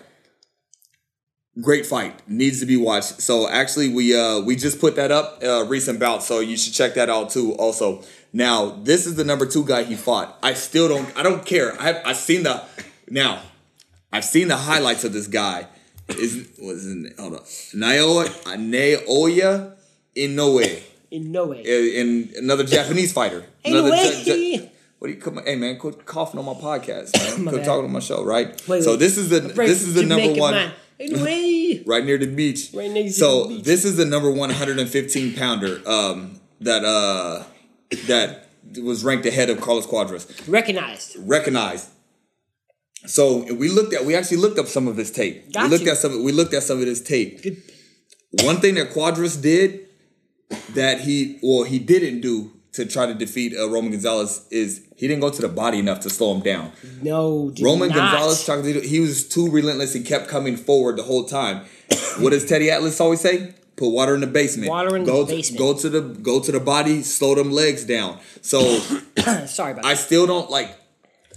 Great fight. Needs to be watched. So actually we uh we just put that up uh recent bout so you should check that out too also. Now this is the number two guy he fought. I still don't I don't care. I I've seen the now I've seen the highlights of this guy. Is was in hold on Naoya Naoya Inoue In no way. in another Japanese fighter. <laughs> Another no Ja- way. Ja- what do you come? Hey man, quit coughing on my podcast, man. <laughs> My quit bad. talking on my show, right? Wait, so wait. this is the Break this is the number one man. Ain't no <laughs> way. right near the beach. Right next to so the beach. So, this is the number one 115 pounder um, that uh that was ranked ahead of Carlos Cuadras, Recognized. recognized. So we looked at we actually looked up some of his tape. Got we looked you. at some we looked at some of his tape. Good. One thing that Cuadras did that he well he didn't do to try to defeat uh, Roman Gonzalez is he didn't go to the body enough to slow him down. No, Roman not. Gonzalez, Chocolatito, he was too relentless and kept coming forward the whole time. <coughs> what does Teddy Atlas always say? Put water in the basement. Water in go the to, basement. Go to the go to the body. Slow them legs down. So <coughs> Sorry about I that. still don't like.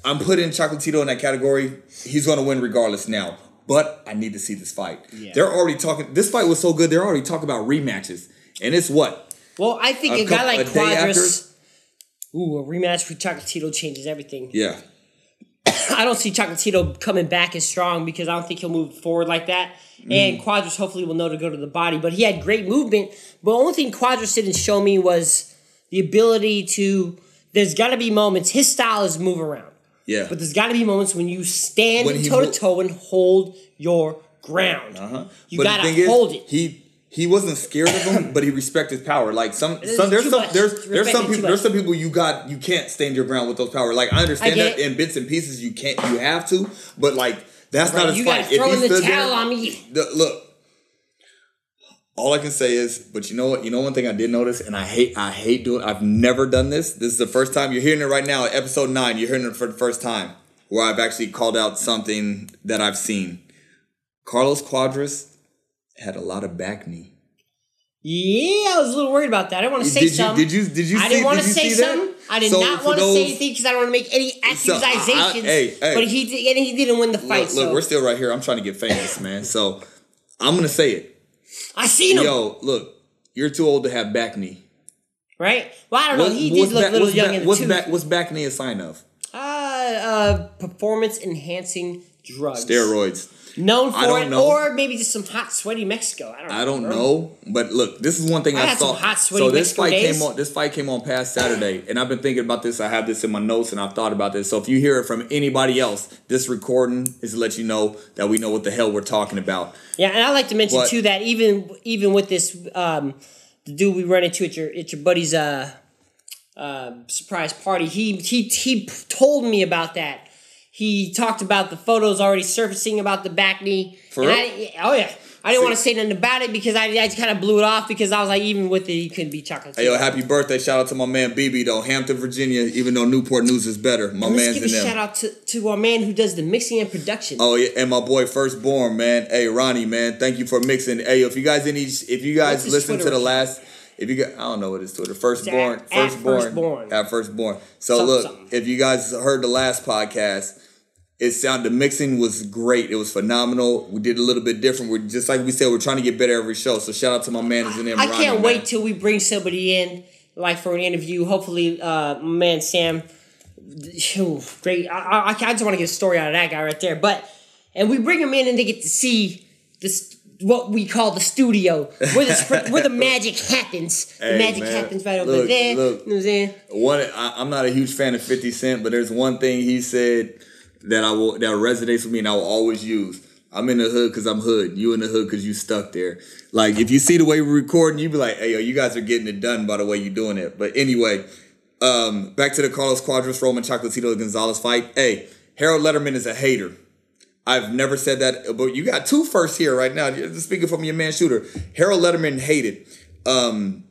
I'm putting Chocolatito in that category. He's going to win regardless now. But I need to see this fight. Yeah. They're already talking. This fight was so good. They're already talking about rematches, and it's what Well, I think A a, guy like a? Cuadras. Ooh, a rematch with Chocolatito changes everything. Yeah, <coughs> I don't see Chocolatito coming back as strong because I don't think he'll move forward like that. Mm. And Cuadras hopefully will know to go to the body. But he had great movement. But the only thing Cuadras didn't show me was the ability to. There's got to be moments. His style is move around. yeah. But there's got to be moments when you stand toe to toe and hold your ground. Uh-huh. You gotta thing is, hold it. He he wasn't scared of him, but he respected his power. Like some, is some there's some much. there's there's some people there's some people you got you can't stand your ground with those power. Like I understand I that in bits and pieces you can't you have to, but like that's not Right, his fight. gotta he in the stood there- on me. the- look, all I can say is, but you know what? You know one thing I did notice, and I hate I hate doing. I've never done this. This is the first time you're hearing it right now. Episode nine, you're hearing it for the first time, where I've actually called out something that I've seen. Carlos Cuadras had a lot of back knee. Yeah, I was a little worried about that. I didn't want to say Did you- something. did you- did you I see- didn't want did to say something. I did So, not want to say anything because I don't want to make any So, I- I- accusations. hey, hey. But he did, and he didn't win the fight. Look, look, so we're still right here. I'm trying to get famous, man. So I'm gonna say it. I seen him. Yo, look, you're too old to have back knee. Right? Well, I don't know. He did look a little young back- in the what's tooth. back, what's back knee a sign of? Uh, uh, performance enhancing drugs. Steroids. Known for it, know. or maybe just some hot, sweaty Mexico. I don't. I don't know, but look, this is one thing I I, saw. hot, sweaty so this Mexico fight days. came on. This fight came on past Saturday, and I've been thinking about this. I have this in my notes, and I've thought about this. So if you hear it from anybody else, this recording is to let you know that we know what the hell we're talking about. Yeah, and I like to mention But- too that even even with this, um, the dude we run into at your at your buddy's uh, uh, surprise party, he he he told me about that. He talked about the photos already surfacing about the back knee. For real? I- oh yeah. I didn't want to say nothing about it because I, I kind of blew it off because I was like, even with it, you couldn't be chocolate. Hey yo, happy birthday! Shout out to my man BB though, Hampton, Virginia. Even though Newport News is better, my man's give a in there. shout out to, to our man who does the mixing and production. Oh yeah, and my boy Firstborn, man. Hey Ronnie, man, thank you for mixing. Hey, if you guys any, if you guys listen to the last, if you got, I don't know what his Twitter, Firstborn, It's at- at Firstborn, Firstborn. at Firstborn. So Something, look, something. if you guys heard the last podcast, it sound the mixing was great. It was phenomenal. We did a little bit different. We're just like we said, we're trying to get better every show. So shout out to my man in there. I Ronnie, can't man. wait till we bring somebody in, like for an interview. Hopefully, uh, my man Sam. Phew, Great. I, I, I just want to get a story out of that guy right there. But and we bring him in and they get to see this what we call the studio, where the where the <laughs> magic happens. The Hey, magic man. happens right over there. look. You know what I'm saying? One, I, I'm not a huge fan of 50 Cent, but there's one thing he said that I will that resonates with me, and I will always use. I'm in the hood because I'm hood. You in the hood because you stuck there. Like if you see the way we're recording, you be like, "Hey, yo, you guys are getting it done by the way you're doing it." But anyway, um, back to the Carlos Cuadras Roman Chocolatito Gonzalez fight. Hey, Harold Lederman is a hater. I've never said that, but you got two firsts here right now. Speaking from your man shooter, Harold Lederman hated. Um,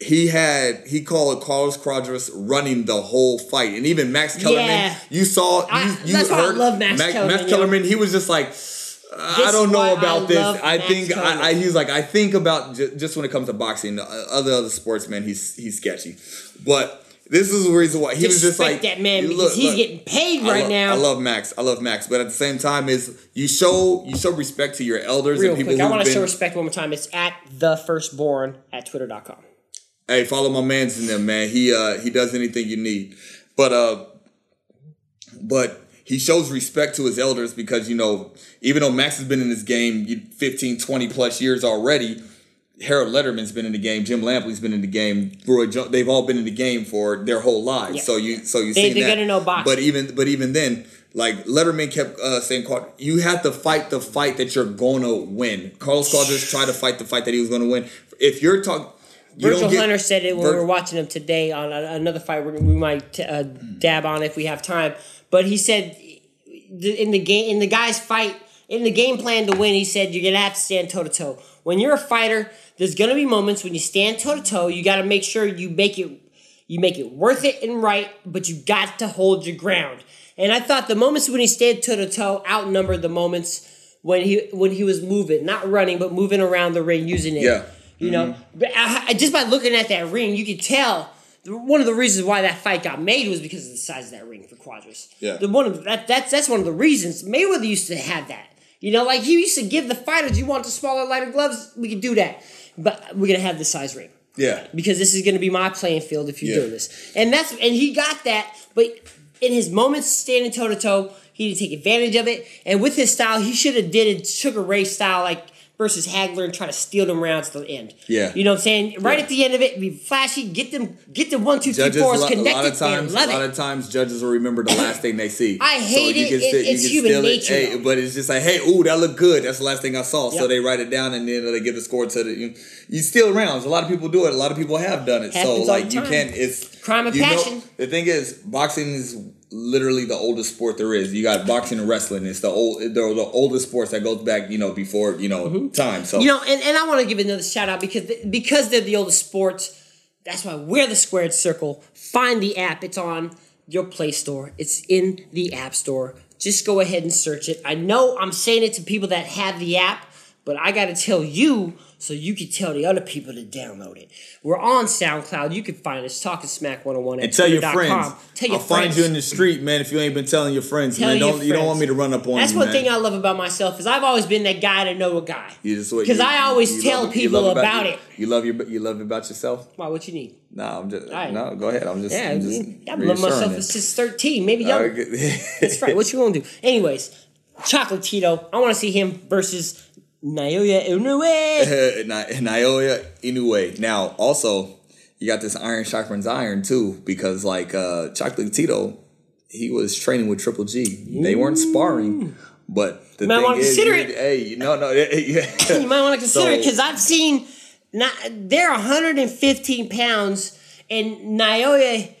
he had he called Carlos Cuadras running the whole fight, and even Max Kellerman. Yeah. You saw, you, I- you that's why I heard love Max Kellerman, Max. Kellerman. He was just like, I don't know why I about this. I Max think I, I Kellerman. he was like I think about ju- just when it comes to boxing, uh, other other sports, man, he's he's sketchy, but. This is the reason why he was just like that man because look- he's look. getting paid I right love, now. I love Max. I love Max, but at the same time, is you show you show respect to your elders Real and people quick, I want to show respect one more time. It's at the firstborn at twitter.com. Hey, follow my man's in there, man. He uh he does anything you need. But uh but he shows respect to his elders because you know, even though Max has been in this game you- 15, 20 plus years already, Harold Lederman's been in the game, Jim Lampley's been in the game, Roy Jones, they've all been in the game for their whole lives. Yeah. So you so you They- see that. know boxing. But even but even then, like Lederman kept uh, saying, "Quad- you have to fight the fight that you're gonna win. Carlos Cuadras tried to fight the fight that he was gonna win. If you're talking, you Virgil get- Hunter said it when Vir- we were watching him today on a, another fight. We, we might uh, dab on if we have time. But he said in the game, in the guy's fight, in the game plan to win, he said you're gonna have to stand toe to toe. When you're a fighter, there's gonna be moments when you stand toe to toe. You got to make sure you make it, you make it worth it and right. But you got to hold your ground. And I thought the moments when he stayed toe to toe outnumbered the moments when he when he was moving, not running, but moving around the ring using it. Yeah. You know, mm-hmm. but I, I- just by looking at that ring, you could tell one of the reasons why that fight got made was because of the size of that ring for Cuadras. Yeah. The one of that that's that's one of the reasons Mayweather used to have that. You know, like he used to give the fighters, you want the smaller, lighter gloves, we can do that, but we're gonna have the size ring Yeah. because this is to be my playing field if you're Yeah. doing this. And that's and he got that, but in his moments standing toe to toe, he didn't take advantage of it. And with his style, he should have did it Sugar Ray style like versus Hagler and try to steal them rounds to the end. Yeah. you know what I'm saying? Right Yeah. at the end of it, be flashy, get them, get them one, two, three, Judges, a fours lot, a connected. lot of times, love a lot it. of times, judges will remember the last thing they see. <laughs> I hate it. It- it's human nature, Hey, but it's just like, hey, ooh, that looked good. That's the last thing I saw. So they write it down and then they give the score to the. You, you steal rounds. A lot of people do it. A lot of people have done it. so Happens all like you can't. It's Crime of you know- passion. the thing is, boxing is literally the oldest sport there is. You got boxing and wrestling. It's the old. They're the oldest sports that goes back. You know, before you know time. So Mm-hmm. You know, and, and I want to give another shout out because because they're the oldest sports. That's why we're the Squared Circle. Find the app. It's on your Play Store. It's in the App Store. Just go ahead and search it. I know I'm saying it to people that have the app, but I got to tell you so you can tell the other people to download it. We're on SoundCloud. You can find us Talking Smack 101 at And tell your friends. Tell your I'll friends. find you in the street, man. If you ain't been telling your friends, Tell man, your don't you don't want me to run up on you? That's you, one man. thing I love about myself is I've always been that guy to know a guy. Because I always tell love- people about you- it. You love your you love about yourself. Why? What you need? No, I'm just right. no. Go ahead. I'm just. Yeah, I'm just I've loved myself reassuring since just 13, maybe you. younger. Right, That's right. What you gonna do? Anyways, Chocolatito. I want to see him versus Naoya Inoue. <laughs> Na- Naoya Inoue. Now, also, you got this Iron Chakran's Iron too, because like uh Chocolatito, he was training with Triple G. They weren't sparring, but the Might thing wanna is, consider it. Hey, no, no, <laughs> yeah. you might want to consider it because I've seen not they're 115 pounds, and Naoya.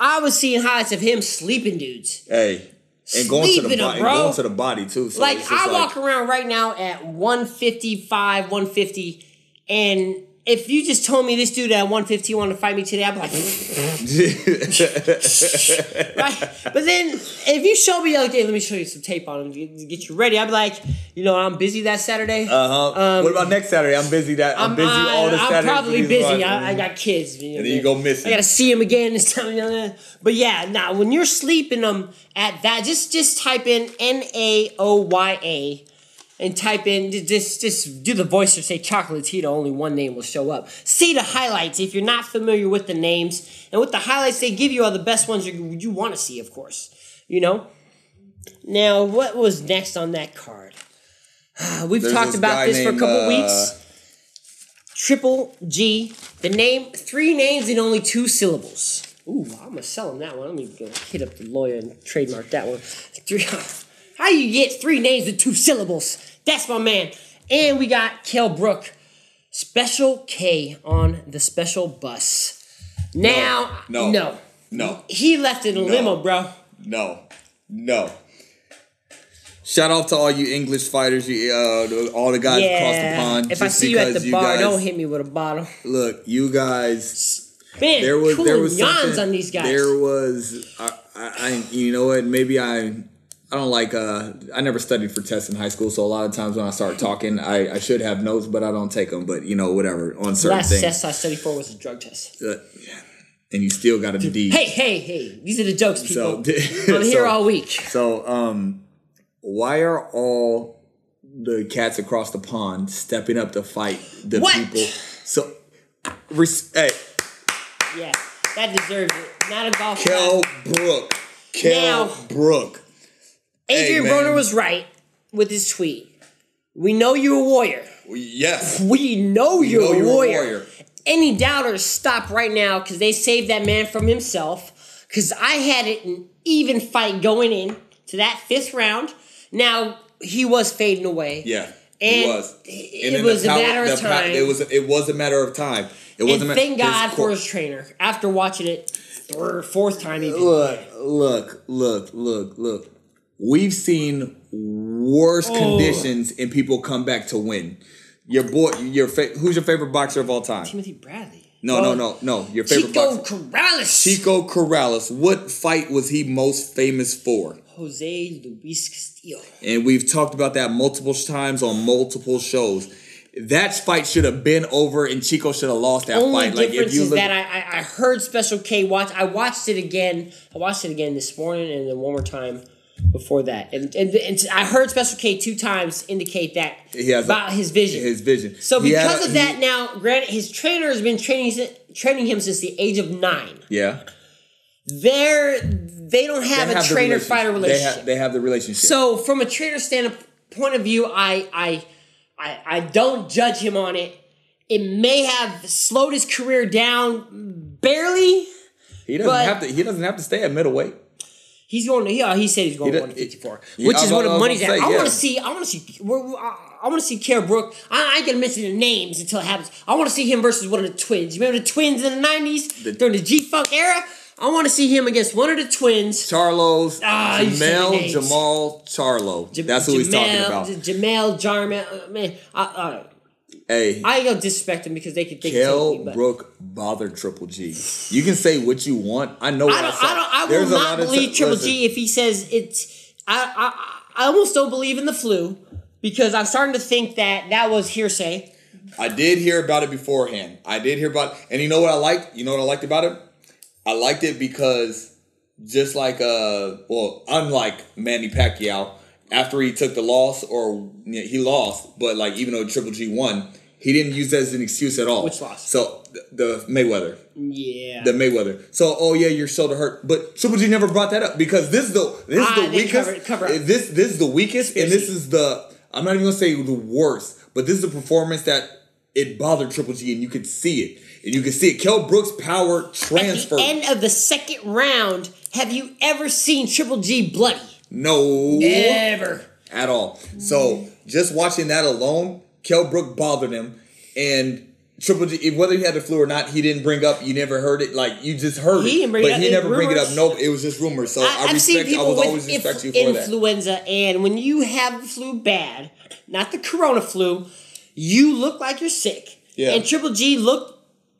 I was seeing highlights of him sleeping dudes. Hey, and going to the body, going to the body too. So like I walk around right now at 155, 150, and if you just told me this dude at 150 wanted to fight me today, I'd be like, <laughs> right? But then if you show me, like, hey, let me show you some tape on him to get, you ready, I'd be like, you know, I'm busy that Saturday. Uh huh. what about next Saturday? I'm busy. That I'm, busy I- all the Saturday. I'm probably busy. I, I got kids. You know, And then you go missing. I gotta see him again this time. You know, but yeah, now when you're sleeping them at that, just just type in N A O Y A. And type in just just do the voice or say Chocolatito. Only one name will show up. See the highlights if you're not familiar with the names and with the highlights they give you are the best ones you, you want to see, of course. You know. Now, what was next on that card? <sighs> We've There's talked this about this for a couple uh, weeks. Triple G. The name, three names in only two syllables. Ooh, I'm gonna sell him that one. Let me go hit up the lawyer and trademark that one. <laughs> Three. How you get three names with two syllables? That's my man. And we got Kell Brook, Special K on the special bus. Now, No. no, No. he left in a limo, bro. No. No. Shout out to all you English fighters, you uh, all the guys across the pond. If I see you at the bar, guys, don't hit me with a bottle. Look, you guys. Man, There was there was yawns on these guys. There was I, I, I you know what? Maybe I I don't like uh I never studied for tests in high school, so a lot of times when I start talking, I, I should have notes, but I don't take them. But you know, whatever on certain Last things. test I studied for was a drug test. Uh, and you still got a D. Hey, hey, hey! These are the jokes, So- people. <laughs> I'm here so- all week. So, um, why are all the cats across the pond stepping up to fight the What? people? So, res- hey, Yeah, that deserves it. Not a golf Kell. Brook, Kell Now- Brook. Adrian Hey, Broner was right with his tweet. We know you're a warrior. Yes, We know you're, know a, you're a warrior. warrior. Any doubters stop right now because they saved that man from himself. Because I had it an even fight going in to that fifth round. Now he was fading away. yeah, And it was. it was a matter of time. it was. It was a matter of time. It And wasn't. thank God for his trainer. After watching it third, fourth time even. Look, look, look, look, look. We've seen worse Oh. conditions and people come back to win. Your boy, your fa- who's your favorite boxer of all time? Timothy Bradley. No, Oh, no, no, no. Your favorite boxer. Chico boxer. Corrales. Chico Corrales. What fight was he most famous for? Jose Luis Castillo. And we've talked about that multiple times on multiple shows. That fight should have been over, and Chico should have lost that Only fight. Like if you is look, that I, I I heard Special K watch. I watched it again. I watched it again this morning and then one more time before that. And and, and I heard Special K two times indicate that He has a- about his vision. his vision. so He because a- of that, he- now granted, his trainer has been training training him since the age of nine. yeah, They're they don't have They a have the trainer relationship. fighter They relationship. have, they have the relationship. So from a trainer standpoint of view, I I I I don't judge him on it. It may have slowed his career down barely. he doesn't have to. He doesn't have to stay at middleweight. He's going to. He, uh, he said he's going He to did- 154, Yeah, which is what the money's at. say, I yeah. want to see. I want to see. I want to see Kell Brook. I, I ain't gonna mention the names until it happens. I want to see him versus one of the twins. You remember the twins in the nineties during the G Funk era? I want to see him against one of the twins. Charlos, Ah, you said the Jamel. Jamal Charlo. J- That's who he's talking about. J- Jamel Jarman. Uh, man, I, uh, hey, I ain't gonna disrespect him because they could. They could Kell me, Brook bothered Triple G. You can say what you want. I know. I don't. saw. I don't. I There's will not believe t- Triple listen, G if he says it's. I, I I almost don't believe in the flu because I'm starting to think that that was hearsay. I did hear about it beforehand. I did hear about, and you know what I liked? You know what I liked about it? I liked it because just like uh, well, unlike Manny Pacquiao, after he took the loss or yeah, he lost, but like even though Triple G won, he didn't use that as an excuse at all. Which loss? So the, the Mayweather. Yeah. the Mayweather. So, oh yeah, your shoulder hurt, but Triple G never brought that up because this is the this is Ah, the weakest. cover cover up. This this is the weakest, and this is the I'm not even gonna say the worst, but this is the performance that it bothered Triple G, and you could see it, and you could see it. Kell Brooks' power At transfer. the end of the second round, have you ever seen Triple G bloody? No, Never. at all. So just watching that alone, Kell Brook bothered him, and Triple G, whether he had the flu or not, he didn't bring up. You never heard it. Like you just heard He it, didn't bring but it he never bring it up. Nope, it was just rumors. So I, I, respect. I with always inf- respect you for that. influenza, and when you have the flu bad, not the corona flu, you look like you're sick. Yeah. And Triple G looked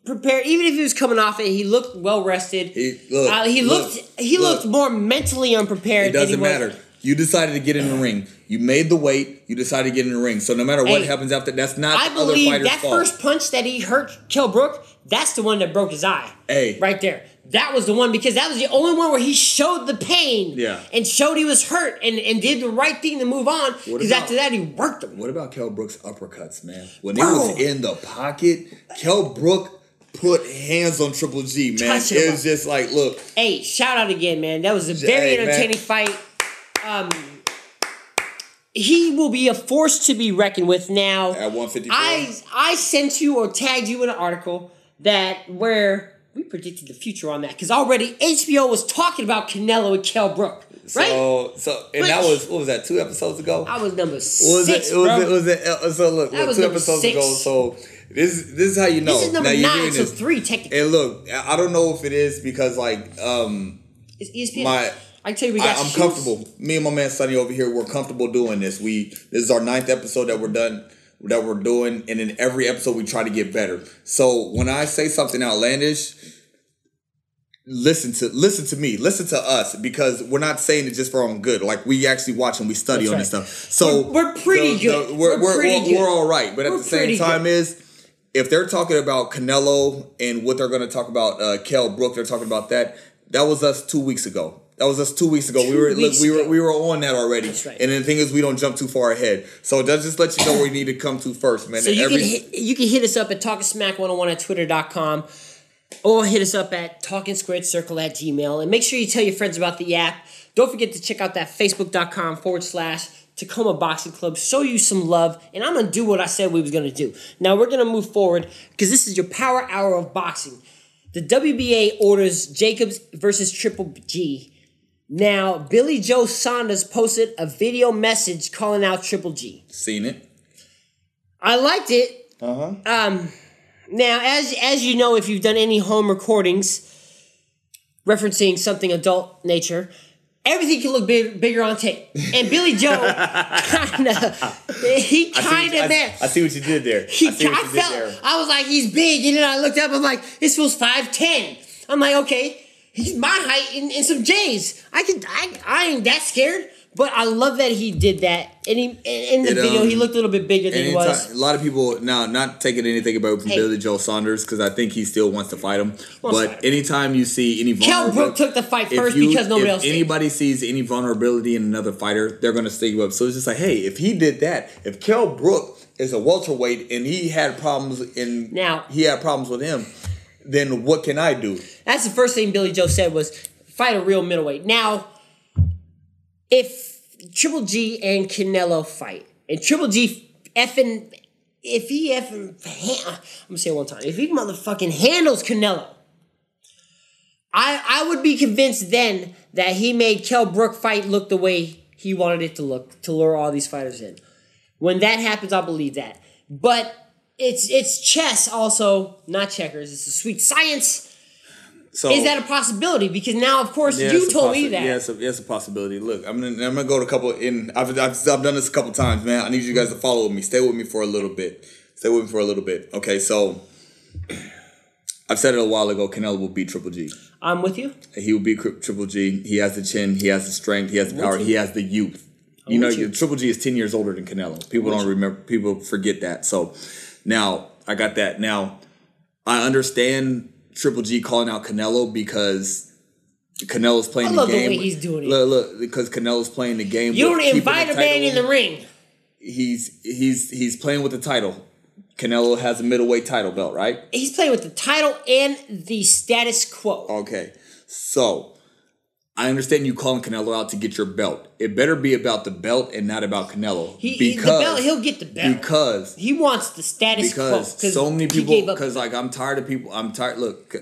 prepared, even if he was coming off it. He looked well rested. He- look, uh, he look, looked he look. looked more mentally unprepared. It he doesn't was- matter. You decided to get in the ring. You made the weight. You decided to get in the ring. So no matter what Hey, happens after, that's not I believe that fault. first punch that he hurt Kell Brook, that's the one that broke his eye. Hey. Right there. That was the one because that was the only one where he showed the pain Yeah. and showed he was hurt and, and did the right thing to move on because after that he worked him. What about Kell Brook's uppercuts, man? When Bro. it was in the pocket, Kell Brook put hands on Triple G, man. Touch It was just like, look, Hey, shout out again, man. That was a very Hey, man. entertaining fight. Um, he will be a force to be reckoned with now. at 154. I I sent you or tagged you in an article that where we predicted the future on that because already HBO was talking about Canelo and Kell Brook, right? So, so, and that was what was that? Two episodes ago. I was number What was six, it? It was, it was it, uh, so look, look was two episodes six. ago. So this this is how you know. this is number now nine, so three technically. And look, I I don't know if it is because like um It's ESPN. my I tell you, we I, got I'm shoes. comfortable. Me and my man Sonny over here, we're comfortable doing this. We this is our ninth episode that we're done that we're doing, and in every episode we try to get better. So when I say something outlandish, listen to listen to me, listen to us, because we're not saying it just for our own good. Like we actually watch and we study That's on right. this stuff. So We're- we're pretty good. we're, We're we're, pretty we're, good. we're all right, but at the same time good. is if they're talking about Canelo and what they're going to talk about uh, Kell Brook, they're talking about that. That was us two weeks ago. That was us two weeks ago. we were look, we were ago. we were on that already. That's right. And then the thing is, we don't jump too far ahead. So it does just let you know where you need to come to first, man. So you Every- can hit, you can hit us up at Talking Smack 101 at twitter.com or hit us up at Talking Squared Circle at Gmail. And make sure you tell your friends about the app. Don't forget to check out that facebook.com forward slash Tacoma Boxing Club. Show you some love. And I'm to do what I said we was to do. Now we're to move forward because this is your power hour of boxing. The WBA orders Jacobs versus Triple G. Now, Billy Joe Saunders posted a video message calling out Triple G. seen it. I liked it. Uh huh. Um, now, as as you know, if you've done any home recordings referencing something adult nature, everything can look big, bigger on tape. And Billy Joe <laughs> kind of he kind of I, I see what you did there. he I see what I you did felt there. I was like he's big, and then I looked up. I'm like this feels five ten. I'm like okay, he's my height in, in some J's. I can, I I ain't that scared. But I love that he did that, and he in the It, video um, he looked a little bit bigger than he was. a lot of people now not taking anything about from Hey. Billy Joe Saunders because I think he still wants to fight him. But fight him. anytime you see any vulnerability, Brook took the fight first you- because nobody if else did. anybody sees any vulnerability in another fighter, they're gonna stick you up. So it's just like, hey, if he did that, if Kell Brook is a welterweight and he had problems in Now- he had problems with him, then what can I do? That's the first thing Billy Joe said was fight a real middleweight. Now, if Triple G and Canelo fight, and Triple G effing, if he effing, I'm gonna say it one time, if he motherfucking handles Canelo, I I would be convinced then that he made Kell Brook fight look the way he wanted it to look to lure all these fighters in. When that happens, I'll believe that. But it's it's chess also, not checkers. It's a sweet science. So Is that a possibility? Because now, of course, Yeah, you told me possi- that. Yeah, it's a, it's a possibility. Look, I'm gonna, I'm gonna go to a couple. In I've, I've I've done this a couple times, man. I need you guys to follow with me. Stay with me for a little bit. Stay with me for a little bit. Okay, so <clears throat> I've said it a while ago. Canelo will beat Triple G. I'm with you. He will beat Triple G. He has the chin. He has the strength. He has the power. He has the youth. You know, you. Triple G is ten years older than Canelo. People don't remember. People forget that. So now I got that. Now I understand Triple G calling out Canelo because Canelo's playing I love the the game. way he's doing it. Look, look, because Canelo's playing the game. You don't invite a man in the ring. He's he's he's playing with the title. Canelo has a middleweight title belt, right? He's playing with the title and the status quo. Okay, so I understand you calling Canelo out to get your belt. It better be about the belt and not about Canelo. He, he- the belt, he'll get the belt. because he wants the status quo. because so many people because like I'm tired of people. I'm tired. Look.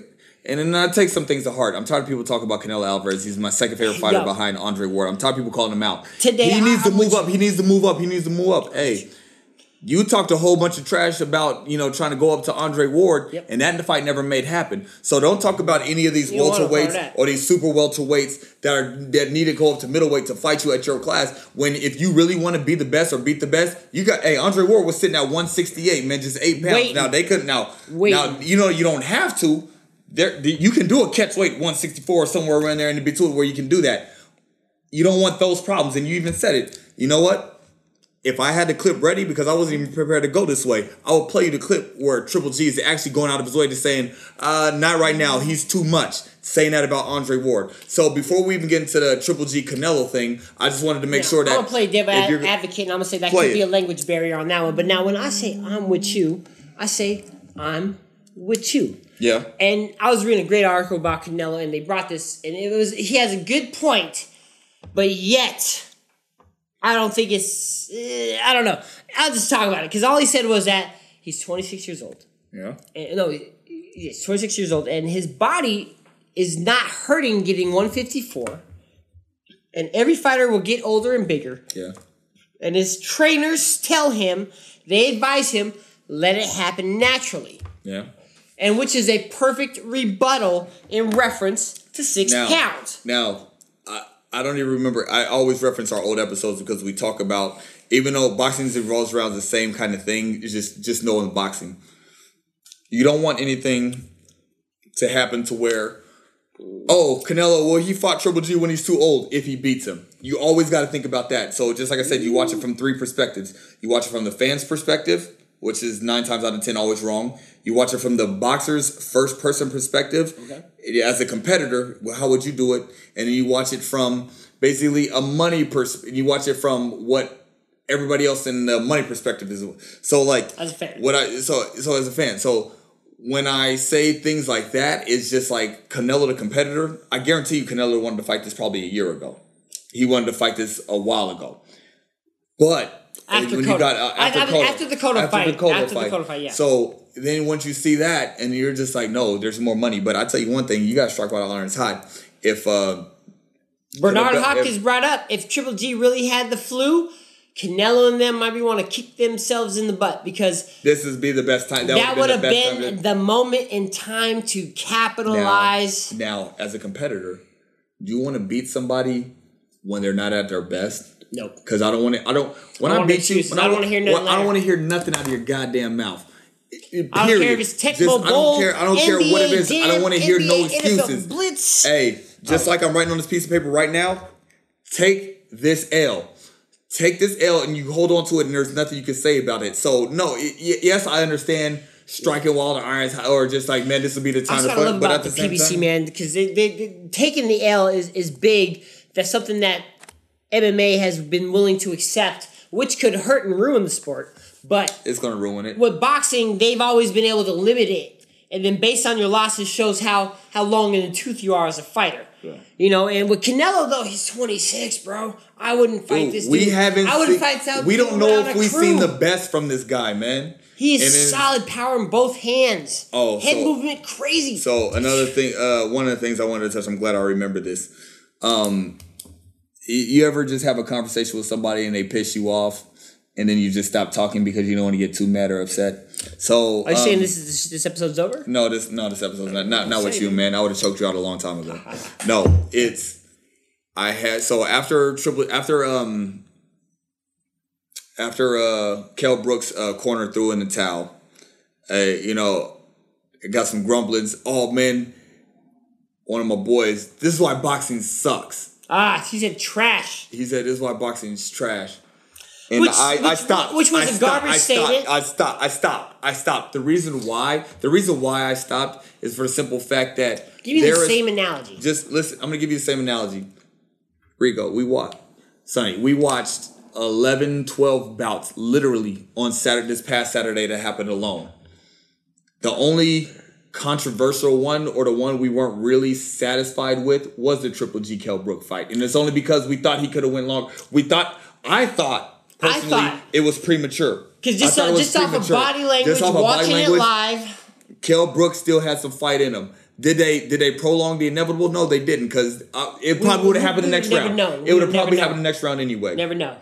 And then I take some things to heart. I'm tired of people talking about Canelo Alvarez. He's my second favorite fighter Yo. behind Andre Ward. I'm tired of people calling him out. Today, he needs I- to I'm move up. He needs to move up. He needs to move up. Hey, You talked a whole bunch of trash about you know trying to go up to Andre Ward, Yep. and that fight never made happen. So don't talk about any of these You don't want no part of welterweights or these super welterweights that are that need to go up to middleweight to fight you at your class. When if you really want to be the best or beat the best, you got hey Andre Ward was sitting at 168, man, just eight pounds. Waiting. Now they couldn't now Waiting. now you know you don't have to. There you can do a catch weight 164 or somewhere around there in the between where you can do that. You don't want those problems, and you even said it. You know what? If I had the clip ready because I wasn't even prepared to go this way, I would play you the clip where Triple G is actually going out of his way to saying, uh, not right now, he's too much. Saying that about Andre Ward. So before we even get into the Triple G Canelo thing, I just wanted to make Now, sure that I'm gonna play devil advocate, and I'm gonna say that could be a language barrier on that one. But now, when I say I'm with you, I say I'm with you. Yeah. And I was reading a great article about Canelo, and they brought this, and it was he has a good point, but yet I don't think it's eh, I don't know. I'll just talk about it because all he said was that he's 26 years old. Yeah. And, no, he's 26 years old, and his body is not hurting getting 154. And every fighter will get older and bigger. Yeah. And his trainers tell him, they advise him, let it happen naturally. Yeah. And which is a perfect rebuttal in reference to six Now, pounds. now I, don't even remember. I always reference our old episodes because we talk about even though boxing revolves around the same kind of thing. It's just just knowing boxing. You don't want anything to happen to where, oh, Canelo, well, he fought Triple G when he's too old if he beats him. You always got to think about that. So, just like I said, you watch it from three perspectives. You watch it from the fans' perspective, which is nine times out of ten always wrong. You watch it from the boxer's first person perspective. Okay. As a competitor, how would you do it? And then you watch it from basically a money pers. You watch it from what everybody else in the money perspective is. So, like, As a fan. what I so so as a fan, so when I say things like that, it's just like Canelo the competitor. I guarantee you, Canelo wanted to fight this probably a year ago. He wanted to fight this a while ago, but After when you got uh, I- I mean, after the Cotto fight. After the Cotto fight, yeah. So then once you see that, and you're just like, no, there's more money. But I tell you one thing, you got to strike while the iron's hot. If uh, Bernard if- Hopkins brought up if Triple G really had the flu, Canelo and them might be want to kick themselves in the butt because this would be the best time, that, that would have the been to- the moment in time to capitalize. Now, as a competitor, do you want to beat somebody when they're not at their best? Nope. Because I don't want to. I don't. When I I, beat you, when I don't wanna hear nothing I don't want to hear nothing out of your goddamn mouth. I don't care Period. if it's Tecmo Just- I don't care. I don't care what it NBA. I don't want to hear no NBA, excuses. Blitz. Hey, just like I'm writing on this piece of paper right now, take this L. Take this L and you hold on to it, and there's nothing you can say about it. So no, yes, I understand striking while the iron's or just like man, this would be the time That's to I love. But about at the, the PBC time, man because they, they, they taking the L is is big. That's something that MMA has been willing to accept, which could hurt and ruin the sport. But it's gonna ruin it. with boxing, they've always been able to limit it, and then based on your losses shows how how long in the tooth you are as a fighter. Yeah. You know, and with Canelo though, he's 26, bro. I wouldn't fight Dude, this. we dude. haven't. I wouldn't seen- fight South. We don't know if we've crew. seen the best from this guy, man. He is then- solid power in both hands. Oh, head so- movement crazy. So another thing, uh, one of the things I wanted to touch. I'm glad I remember this. Um, you ever just have a conversation with somebody and they piss you off, and then you just stop talking because you don't want to get too mad or upset. So Are you um, saying this is this, this episode's over? No, this no, this episode's not not, not with you, man. I would have choked you out a long time ago. <laughs> No, it's I had so after triple after um after uh Kell Brooks uh corner threw in the towel, uh, you know, I got some grumblings. Oh man, one of my boys. This is why boxing sucks. Ah, he said trash. He said this is why boxing is trash. And Which- I, I which- stopped. which was I a stopped, garbage I stopped, statement. I stopped. I stopped. I stopped. The reason why, the reason why I stopped is for the simple fact that Give me the is- same analogy. Just listen. I'm gonna give you the same analogy. Rigo, we watched. Sonny, we watched 11, 12 bouts literally on Saturday. This past Saturday that happened alone. The only controversial one or the one we weren't really satisfied with was the Triple G Kell Brook fight, and it's only because we thought he could have went long. We thought I thought I personally thought- it was premature Because just, thought it off, was just off of body language, off of body watching language, it live. Kell Brooks still had some fight in him. Did they did they prolong the inevitable? No, they didn't because uh, it probably would have happened the next round. know. It would have probably happened the next round anyway. Never know.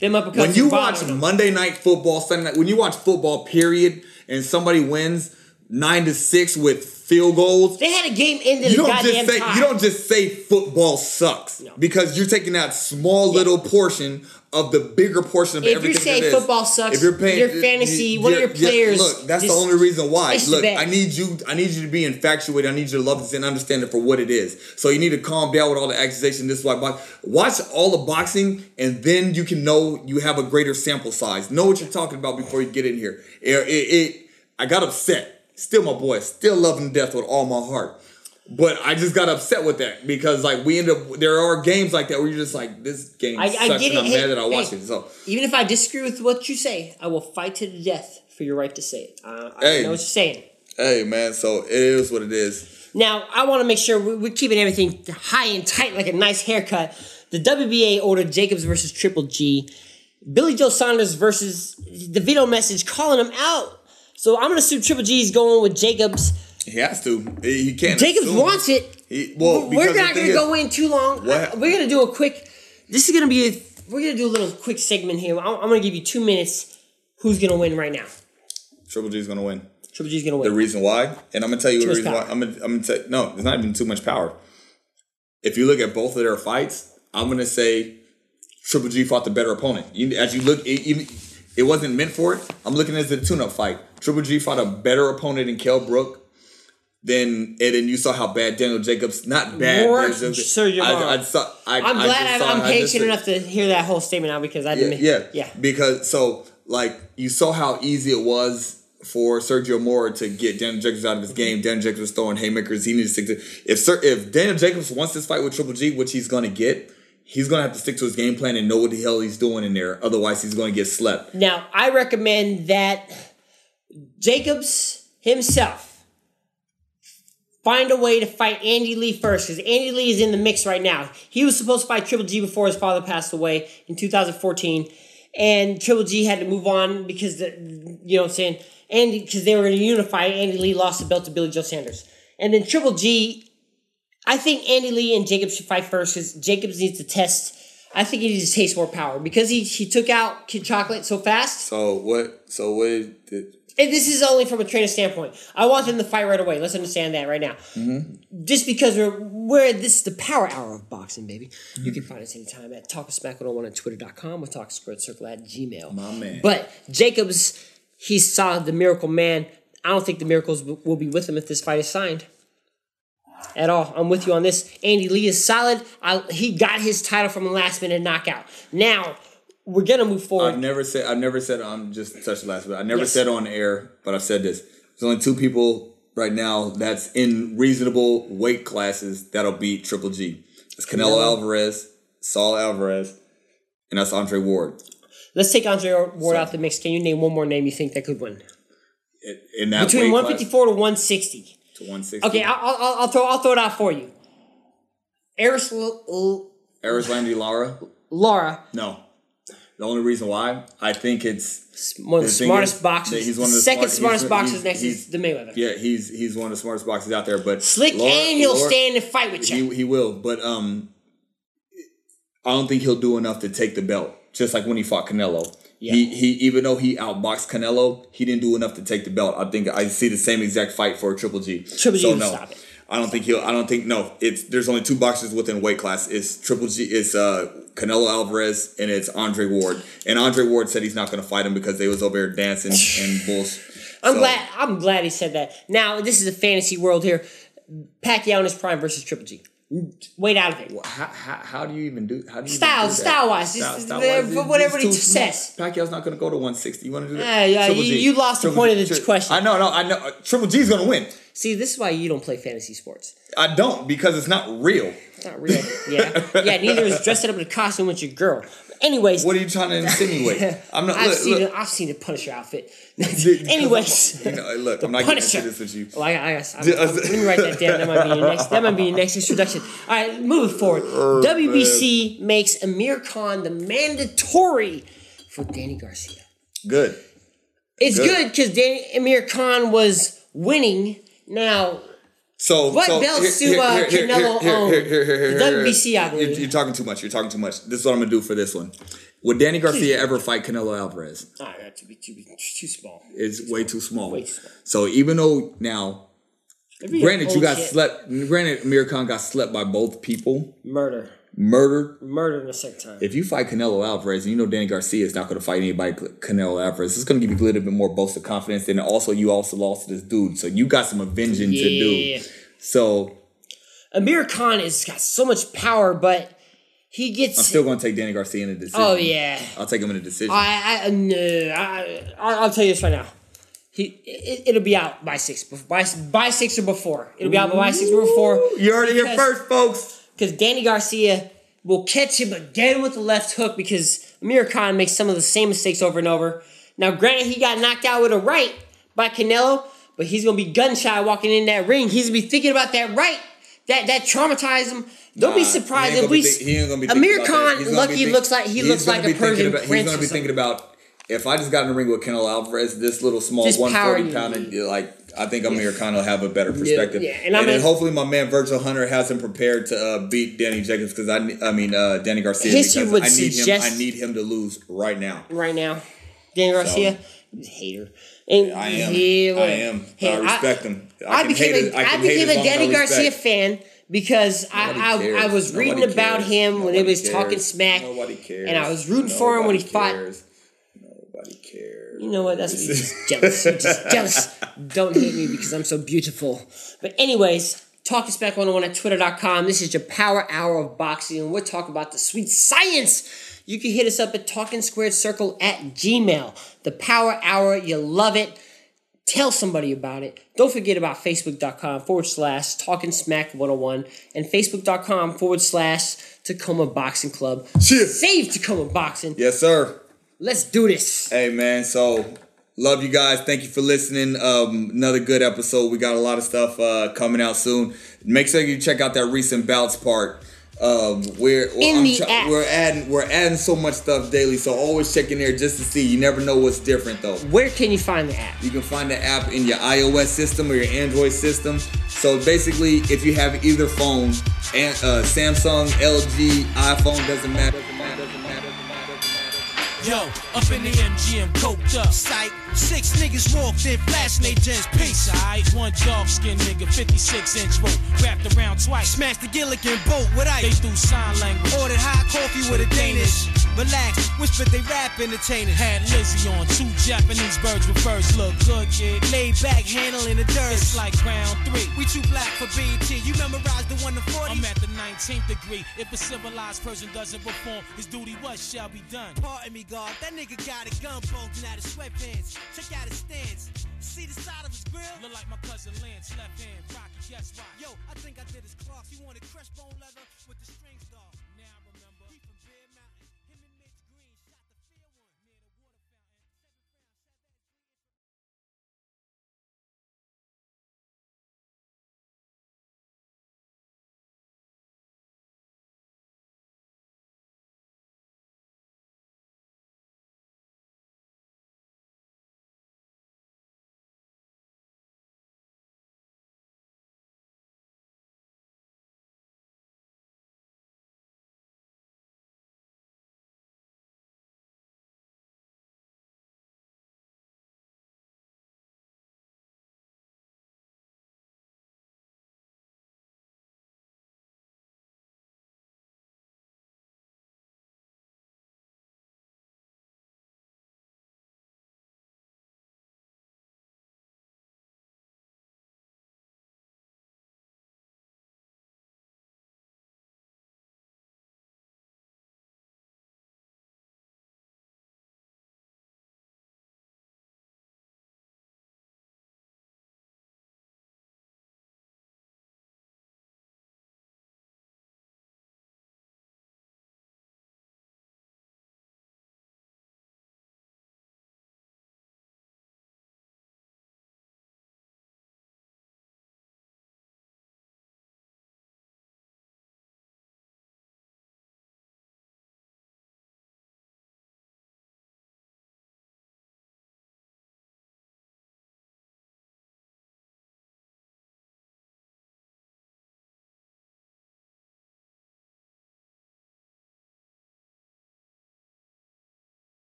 Them uppercuts. when you watch. Monday Night Football, Sunday night, when you watch football, period, and somebody wins nine to six with field goals, they had a game ended you don't just say tie. you don't just say football sucks No. because you're taking that small little portion of the bigger portion of If you everything. say that is. football sucks, if you're paying your fantasy, one of your players look, that's the only reason why. Look. I need you. I need you to be infatuated. I need you to love this and understand it for what it is. So you need to calm down with all the accusation. This is why box. Watch all the boxing, and then you can know you have a greater sample size. Know what you're talking about before you get in here. It, it, it I got upset. Still my boy. Still loving death with all my heart. But I just got upset with that because like we end up there are games like that where you're just like this game I- I sucks get and it. I'm Hey, mad that I watched hey. it. So Even if I disagree with what you say, I will fight to the death for your right to say it. Uh, I Hey. know what you're saying. hey man, so it is what it is. Now, I want to make sure we- we're keeping everything high and tight like a nice haircut. The WBA ordered Jacobs versus Triple G. Billy Joe Saunders versus the video message calling him out. So I'm going to assume Triple G is going with Jacobs. He has to. He can't. Jacobs assume. wants it. He, well, we're not going to is- go in too long. What- We're going to do a quick. This is to be a. We're to do a little quick segment here. I'm, I'm going to give you two minutes. Who's going to win right now? Triple G is gonna win. Triple G's going to win. The reason why, and I'm gonna tell you the reason why. I'm gonna, I'm gonna tell. No, it's not even too much power. If you look at both of their fights, I'm gonna say Triple G fought the better opponent. You, as you look, it, even it wasn't meant for it. I'm looking at a tune-up fight. Triple G fought a better opponent in Kell Brook. Then and then you saw how bad Daniel Jacobs, not bad. More Jacobs- Sergio I. I saw, I, I'm glad just I'm, saw- I'm I just- patient enough to hear that whole statement out because I didn't. yeah, yeah. Because so like you saw how easy it was for Sergio Mora to get Daniel Jacobs out of his mm-hmm. game. Daniel Jacobs was throwing haymakers. He needs to stick to if Sir, if Daniel Jacobs wants this fight with Triple G, which he's gonna get, he's gonna have to stick to his game plan and know what the hell he's doing in there. Otherwise, he's gonna get slept. Now, I recommend that Jacobs himself find a way to fight Andy Lee first because Andy Lee is in the mix right now. He was supposed to fight Triple G before his father passed away in 2014, and Triple G had to move on because the, you know what I'm saying, Andy because they were going to unify. Andy Lee lost the belt to Billy Joe Saunders, and then Triple G. I think Andy Lee and Jacobs should fight first because Jacobs needs to test. I think he needs to taste more power because he he took out Kid Chocolate so fast. So what? So what? Did, And this is only from a trainer standpoint. I want them to fight right away. Let's understand that right now. Mm-hmm. Just because we're we're this is the power hour of boxing, baby. Mm-hmm. You can find us anytime at Talk of Smack 101 on Twitter.com or Talk Squared Circle at Gmail. My man. But Jacobs, he saw the miracle man. I don't think the miracles will be with him if this fight is signed. At all. I'm with you on this. Andy Lee is solid. I, he got his title from a last minute knockout. Now, we're going to move forward. I've never said. I've never said. I'm just touch the last bit. I never Yes. said on air, but I've said this. There's only two people right now that's in reasonable weight classes that'll beat Triple G. It's Canelo Alvarez, Saul Alvarez, and that's Andre Ward. Let's take Andre Ward So- out the mix. Can you name one more name you think that could win? In- that Between weight 154 to 160. to 160. Okay, I'll, I'll, I'll throw I'll throw it out for you. Eris L- L- Erislandy Lara. Laura, No. The only reason why I think it's one of the, The smartest is boxers. he's one of the second smart- smartest he's- boxers he's- next he's- is the Mayweather. yeah he's he's one of the smartest boxers out there. But Slick Lara- and he'll Lara- stand and fight with you. He, he will, but um, I don't think he'll do enough to take the belt. Just like when he fought Canelo, Yeah. he he even though he outboxed Canelo, he didn't do enough to take the belt. I think I see the same exact fight for Triple G. Triple G so no, stop it. I don't think he'll. I don't think no. It's there's only two boxers within weight class. It's Triple G. It's uh Canelo Alvarez and it's Andre Ward. And Andre Ward said he's not going to fight him because they was over there dancing and <sighs> bulls. I'm So- glad I'm glad he said that. Now this is a fantasy world here. Pacquiao in his prime versus Triple G. Wait out of it. How, how, how do you even do? How do you Style- even do that? style-wise, just- Style-wise, whatever it's he too small. says. Pacquiao's not going to go to 160. You want to do that? Ah, yeah, Triple you- you lost the point G. of the Tri- question. I know, no, I know. Uh, Triple G's going to win. See, this is why you don't play fantasy sports. I don't because it's not real. It's not real. Yeah. <laughs> Yeah, neither is dressing up in a costume with your girl. Anyways, What are you trying to insinuate? <laughs> I'm not. I've Look, seen look. it. I've seen the Punisher outfit. <laughs> <laughs> Anyways, you know, look, I'm not getting Punisher. into this with you. Well, I, I, I, I, let me write that down. That might be your next. That might be your next introduction. All right, moving forward. Oh, WBC makes Amir Khan the mandatory for Danny Garcia. Good. It's Good. good because Danny Amir Khan was winning. Now So What so belts here- do, uh, here- here- Canelo here- own? here- here- here- here- WBC, I You're, believe. you're talking too much. You're talking too much. This is what I'm gonna do for this one. Would Danny Garcia ever fight Canelo Alvarez? Ah, that's too, too, too small. It's way too small. Way too small. So even though now, granted, you got slept. Granted, Amir Khan got slept by both people, Murder. Murdered. Murder in the second time. If you fight Canelo Alvarez, and you know Danny Garcia is not going to fight anybody Canelo Alvarez, it's going to give you a little bit more boast of confidence. And also, you also lost to this dude, so you got some avenging to do. So Amir Khan has got so much power, but he gets. I'm still going to take Danny Garcia in a decision. oh yeah. I'll take him in a decision. I, I uh, no, I, I, I'll tell you this right now. He, it, it'll be out by six, by, by six or before. It'll be out by six or before. you heard it here first, folks. Because Danny Garcia will catch him again with the left hook because Amir Khan makes some of the same mistakes over and over. Now, granted, he got knocked out with a right by Canelo, but he's gonna be gun shy walking in that ring. He's gonna be thinking about that right. That that traumatized him. Don't Nah, be surprised if we. thi- he ain't gonna be Amir. Khan, He's lucky think- looks like he looks like a Persian about- He's prince. gonna be thinking about if I just got in the ring with Canelo Alvarez, this little small one forty pounder, like I think Amir Khan will have a better perspective. yeah, and and, I mean- hopefully my man Virgil Hunter has him prepared to uh, beat Danny Jacobs because I, I mean uh, Danny Garcia History would I need suggest- him. I need him to lose right now. right now. Danny Garcia, a hater. And I am. he- I am. Hey, I respect him. I I, became hate a, I I became a I Danny Garcia fan because I, Nobody I, I cares. was reading Nobody about cares. him when he was cares. talking smack, Nobody cares. and I was rooting for him when he Nobody fought. Cares. Nobody cares. You know what? That's you're just jealous. You're just <laughs> jealous. Don't hate me because I'm so beautiful. But anyways, talk Talking Smack 101 at twitter.com. This is your power hour of boxing, and we're talking about the sweet science. You can hit us up at Talking Squared Circle at Gmail. The power hour, you love it. Tell somebody about it. Don't forget about facebook.com forward slash talking smack 101 and facebook.com forward slash Tacoma Boxing Club. Shit. Save Tacoma Boxing. Yes, sir. Let's do this. Hey man, so love you guys. Thank you for listening. Um, another good episode. We got a lot of stuff uh, coming out soon. Make sure you check out that recent bouts part. Um, we're In I'm the app. we're adding we're adding so much stuff daily. So always check in there just to see. You never know what's different though. Where can you find the app? You can find the app in your iOS system or your Android system. So basically, if you have either phone, and uh, Samsung, LG, iPhone doesn't matter. Doesn't matter. Doesn't matter. Yo, up in the MGM, coked up. Sight. Six niggas walked in, flashing they gents. Peace. Alright, one dark skinned nigga, 56 inch rope, wrapped around twice. Smashed the Gilligan boat with ice. They threw sign language. Ordered hot coffee with a Danish. Relax, whispered they rap entertainers. Had Lizzie on two Japanese birds with furs. Look good, kid. Laid back, handling the dirt. It's like round three. We too black for BET. You memorized the one to 40? I'm at the 19th degree. If a civilized person doesn't perform, his duty what shall be done. Pardon me, God. That nigga got a gun bulging out his sweatpants. Check out his stance. See the side of his grill? Look like my cousin Lance, left hand, Rocky, guess why? Yo, I think I did his clocks. He wanted crest bone leather.